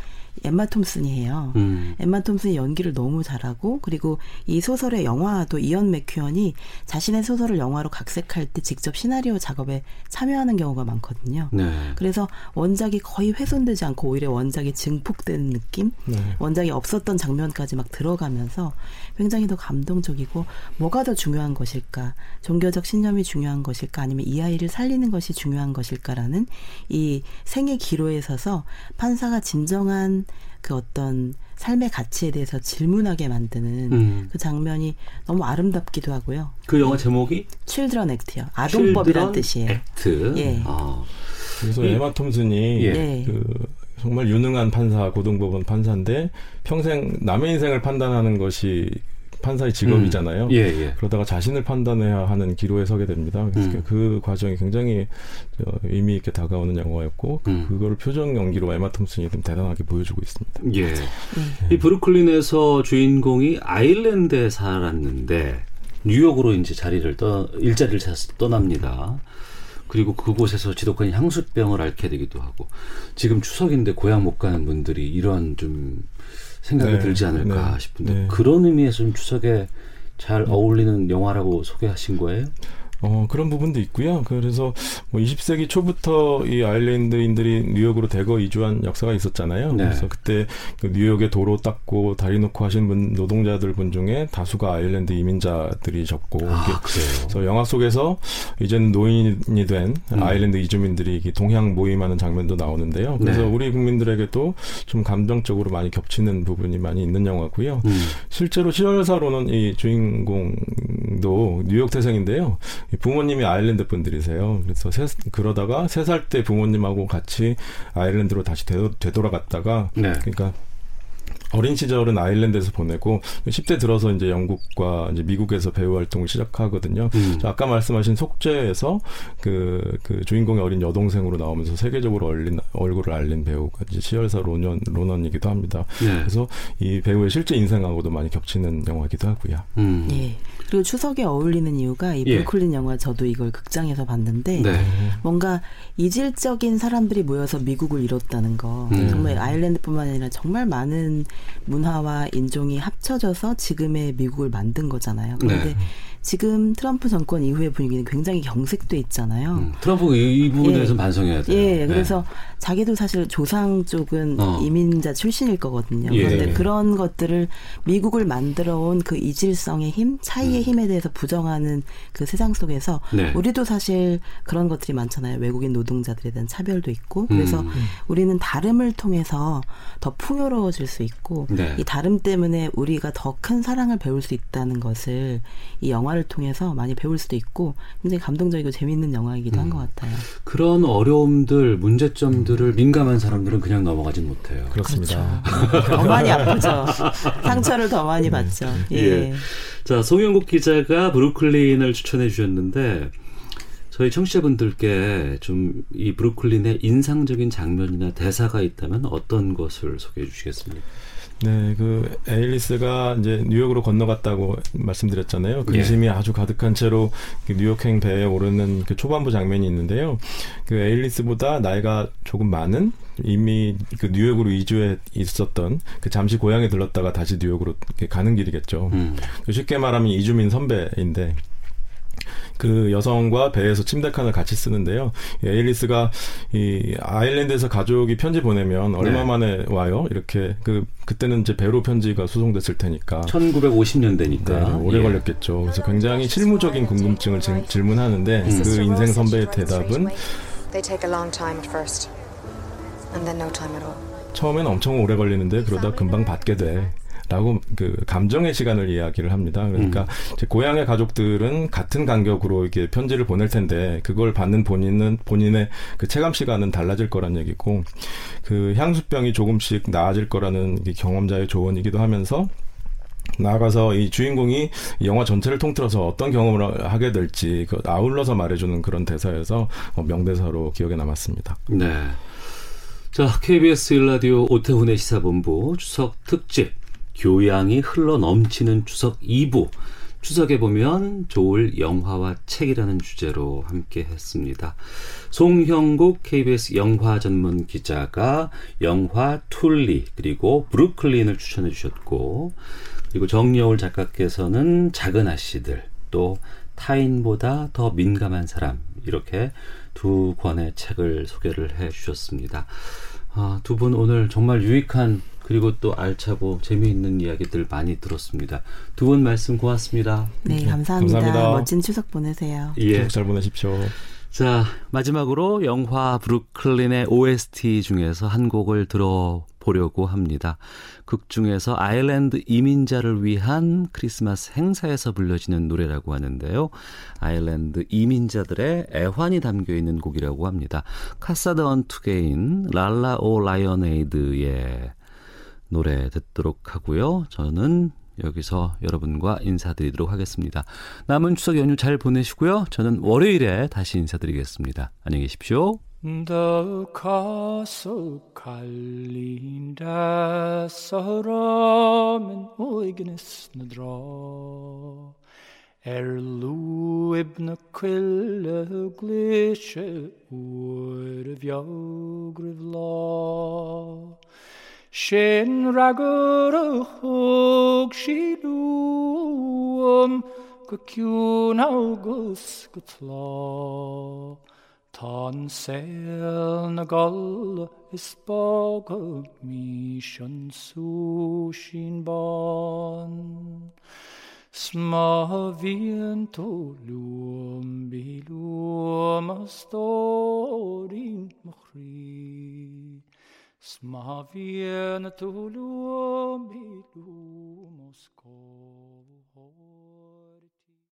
C: 엠마 톰슨이 해요.
A: 음.
C: 엠마 톰슨이 연기를 너무 잘하고 그리고 이 소설의 영화도 이언 맥큐언이 자신의 소설을 영화로 각색할 때 직접 시나리오 작업에 참여하는 경우가 많거든요.
A: 네.
C: 그래서 원작이 거의 훼손되지 않고 오히려 원작이 증폭되는 느낌?
B: 네.
C: 원작이 없었던 장면까지 막 들어가면서 굉장히 더 감동적이고 뭐가 더 중요한 것일까? 종교적 신념이 중요한 것일까? 아니면 이 아이를 살리는 것이 중요한 것일까라는 이 생의 기로에 서서 판사가 진정한 그 어떤 삶의 가치에 대해서 질문하게 만드는
A: 음.
C: 그 장면이 너무 아름답기도 하고요.
A: 그 영화 제목이
C: 칠드런 액트요. 아동법이란 뜻이에요.
A: 액트.
C: 예.
A: 아.
B: 그래서
A: 이-
B: 에마 톰슨이
A: 예.
C: 네.
B: 그 정말 유능한 판사, 고등법원 판사인데 평생 남의 인생을 판단하는 것이 판사의 직업이잖아요.
A: 음. 예, 예.
B: 그러다가 자신을 판단해야 하는 기로에 서게 됩니다. 그래서
A: 음.
B: 그 과정이 굉장히 저, 의미 있게 다가오는 영화였고 그-
A: 음.
B: 그거를 표정 연기로 에마 톰슨이 좀 대단하게 보여주고 있습니다.
A: 예. 이 브루클린에서 주인공이 아일랜드에 살았는데 뉴욕으로 이제 자리를 떠 일자리를 찾아서 떠납니다. 그리고 그곳에서 지독한 향수병을 앓게 되기도 하고 지금 추석인데 고향 못 가는 분들이 이런 좀 생각이
B: 네,
A: 들지 않을까
B: 네,
A: 싶은데
B: 네.
A: 그런 의미에서 좀 추석에 잘 어울리는 영화라고 소개하신 거예요?
B: 어, 그런 부분도 있고요. 그래서 뭐 20세기 초부터 이 아일랜드인들이 뉴욕으로 대거 이주한 역사가 있었잖아요.
A: 네.
B: 그래서 그때 그 뉴욕에 도로 닦고 다리 놓고 하신 분 노동자들 분 중에 다수가 아일랜드 이민자들이셨고
A: 아.
B: 그래서 영화 속에서 이제는 노인이 된
A: 음.
B: 아일랜드 이주민들이 동향 모임하는 장면도 나오는데요. 그래서
A: 네.
B: 우리 국민들에게도 좀 감정적으로 많이 겹치는 부분이 많이 있는 영화고요.
A: 음.
B: 실제로 시절사로는 이 주인공도 뉴욕 태생인데요. 이 부모님이 아일랜드 분들이세요. 그래서 세, 그러다가 세 살 때 부모님하고 같이 아일랜드로 다시 되돌, 되돌아갔다가
A: 네.
B: 그러니까 어린 시절은 아일랜드에서 보내고 10대 들어서 이제 영국과 이제 미국에서 배우 활동을 시작하거든요.
A: 음.
B: 자, 아까 말씀하신 속죄에서 그, 그 주인공의 어린 여동생으로 나오면서 세계적으로 얼린, 얼굴을 알린 배우가 이제 시열사 로넌, 로넌이기도 합니다.
A: 네.
B: 그래서 이 배우의 실제 인생하고도 많이 겹치는 영화이기도 하고요.
A: 음.
C: 예. 그리고 추석에 어울리는 이유가 이
A: 예.
C: 브루클린 영화 저도 이걸 극장에서 봤는데
A: 네.
C: 뭔가 이질적인 사람들이 모여서 미국을 이뤘다는 거
A: 음.
C: 정말 아일랜드뿐만 아니라 정말 많은 문화와 인종이 합쳐져서 지금의 미국을 만든 거잖아요. 그런데
A: 네.
C: 지금 트럼프 정권 이후의 분위기는 굉장히 경색돼 있잖아요.
A: 음. 트럼프 이, 이 부분에
C: 예.
A: 대해서 반성해야 돼요.
C: 예,
A: 네.
C: 그래서 자기도 사실 조상 쪽은
A: 어.
C: 이민자 출신일 거거든요.
A: 예.
C: 그런데 그런 것들을 미국을 만들어 온 그 이질성의 힘, 차이의 힘에 대해서 부정하는 그 세상 속에서
A: 음. 네.
C: 우리도 사실 그런 것들이 많잖아요. 외국인 노동자들에 대한 차별도 있고. 그래서
A: 음.
C: 우리는 다름을 통해서 더 풍요로워질 수 있고
A: 네.
C: 이 다름 때문에 우리가 더 큰 사랑을 배울 수 있다는 것을 이 영화 를 통해서 많이 배울 수도 있고 굉장히 감동적이고 재미있는 영화이기도
A: 음.
C: 한것 같아요.
A: 그런 어려움들, 문제점들을 민감한 사람들은 그냥 넘어가진 못해요.
B: 그렇습니다.
C: 더 많이 아프죠. 상처를 더 많이 받죠. 예.
A: 예. 자, 송영국 기자가 브루클린을 추천해 주셨는데 저희 청취자분들께 좀 이 브루클린의 인상적인 장면이나 대사가 있다면 어떤 것을 소개해 주시겠습니까?
B: 네, 그 에일리스가 이제 뉴욕으로 건너갔다고 말씀드렸잖아요. 근심이 아주 가득한 채로 그 뉴욕행 배에 오르는 그 초반부 장면이 있는데요. 그 에일리스보다 나이가 조금 많은 이미 그 뉴욕으로 이주해 있었던 그 잠시 고향에 들렀다가 다시 뉴욕으로 가는 길이겠죠.
A: 음.
B: 그 쉽게 말하면 이주민 선배인데 그 여성과 배에서 침대 칸을 같이 쓰는데요. 예, 에일리스가 이 아일랜드에서 가족이 편지 보내면 얼마
A: 네.
B: 만에 와요? 이렇게 그 그때는 이제 배로 편지가 수송됐을 테니까
A: 1950년대니까
B: 네, 오래
A: 예.
B: 걸렸겠죠. 그래서 굉장히 실무적인 궁금증을 질- 질문하는데
A: 음.
B: 그 인생 선배의 대답은. 처음엔 엄청 오래 걸리는데 그러다 금방 받게 돼. 라고 그 감정의 시간을 이야기를 합니다. 그러니까
A: 음.
B: 이제 고향의 가족들은 같은 간격으로 이렇게 편지를 보낼 텐데 그걸 받는 본인은 본인의 그 체감 시간은 달라질 거란 얘기고 그 향수병이 조금씩 나아질 거라는 이 경험자의 조언이기도 하면서 나아가서 이 주인공이 이 영화 전체를 통틀어서 어떤 경험을 하게 될지 그 아울러서 말해주는 그런 대사여서 어, 명대사로 기억에 남았습니다.
A: 네. 자, KBS 일라디오 오태훈의 시사본부 추석 특집 교양이 흘러 넘치는 추석 2부 추석에 보면 좋을 영화와 책이라는 주제로 함께 했습니다. 송형국 KBS 영화 전문 기자가 영화 툴리 그리고 브루클린을 추천해 주셨고 그리고 정여울 작가께서는 작은 아씨들 또 타인보다 더 민감한 사람 이렇게 두 권의 책을 소개를 해 주셨습니다. 아, 두 분 오늘 정말 유익한 그리고 또 알차고 재미있는 이야기들 많이 들었습니다. 두 분 말씀 고맙습니다.
C: 네, 감사합니다.
B: 감사합니다.
C: 멋진 추석 보내세요.
A: 예.
B: 추석 잘 보내십시오.
A: 자, 마지막으로 영화 브루클린의 OST 중에서 한 곡을 들어보려고 합니다. 극 중에서 아일랜드 이민자를 위한 크리스마스 행사에서 불려지는 노래라고 하는데요. 아일랜드 이민자들의 애환이 담겨 있는 곡이라고 합니다. 카사드 언투게인 랄라 오 라이언에이드의 노래 듣도록 하고요. 저는 여기서 여러분과 인사드리도록 하겠습니다. 남은 추석 연휴 잘 보내시고요. 저는 월요일에 다시 인사드리겠습니다. 안녕히 계십시오.
F: The castle kallinda saramen oignes na dra Er lu ibn quille glische ur of Sin ragor chog sinúm go cún agus go tlá. Tá na is bága mí an sú sin bán. Sma híon tú luúm bí luúm a mo. Sma viena tu liomi lumus cor.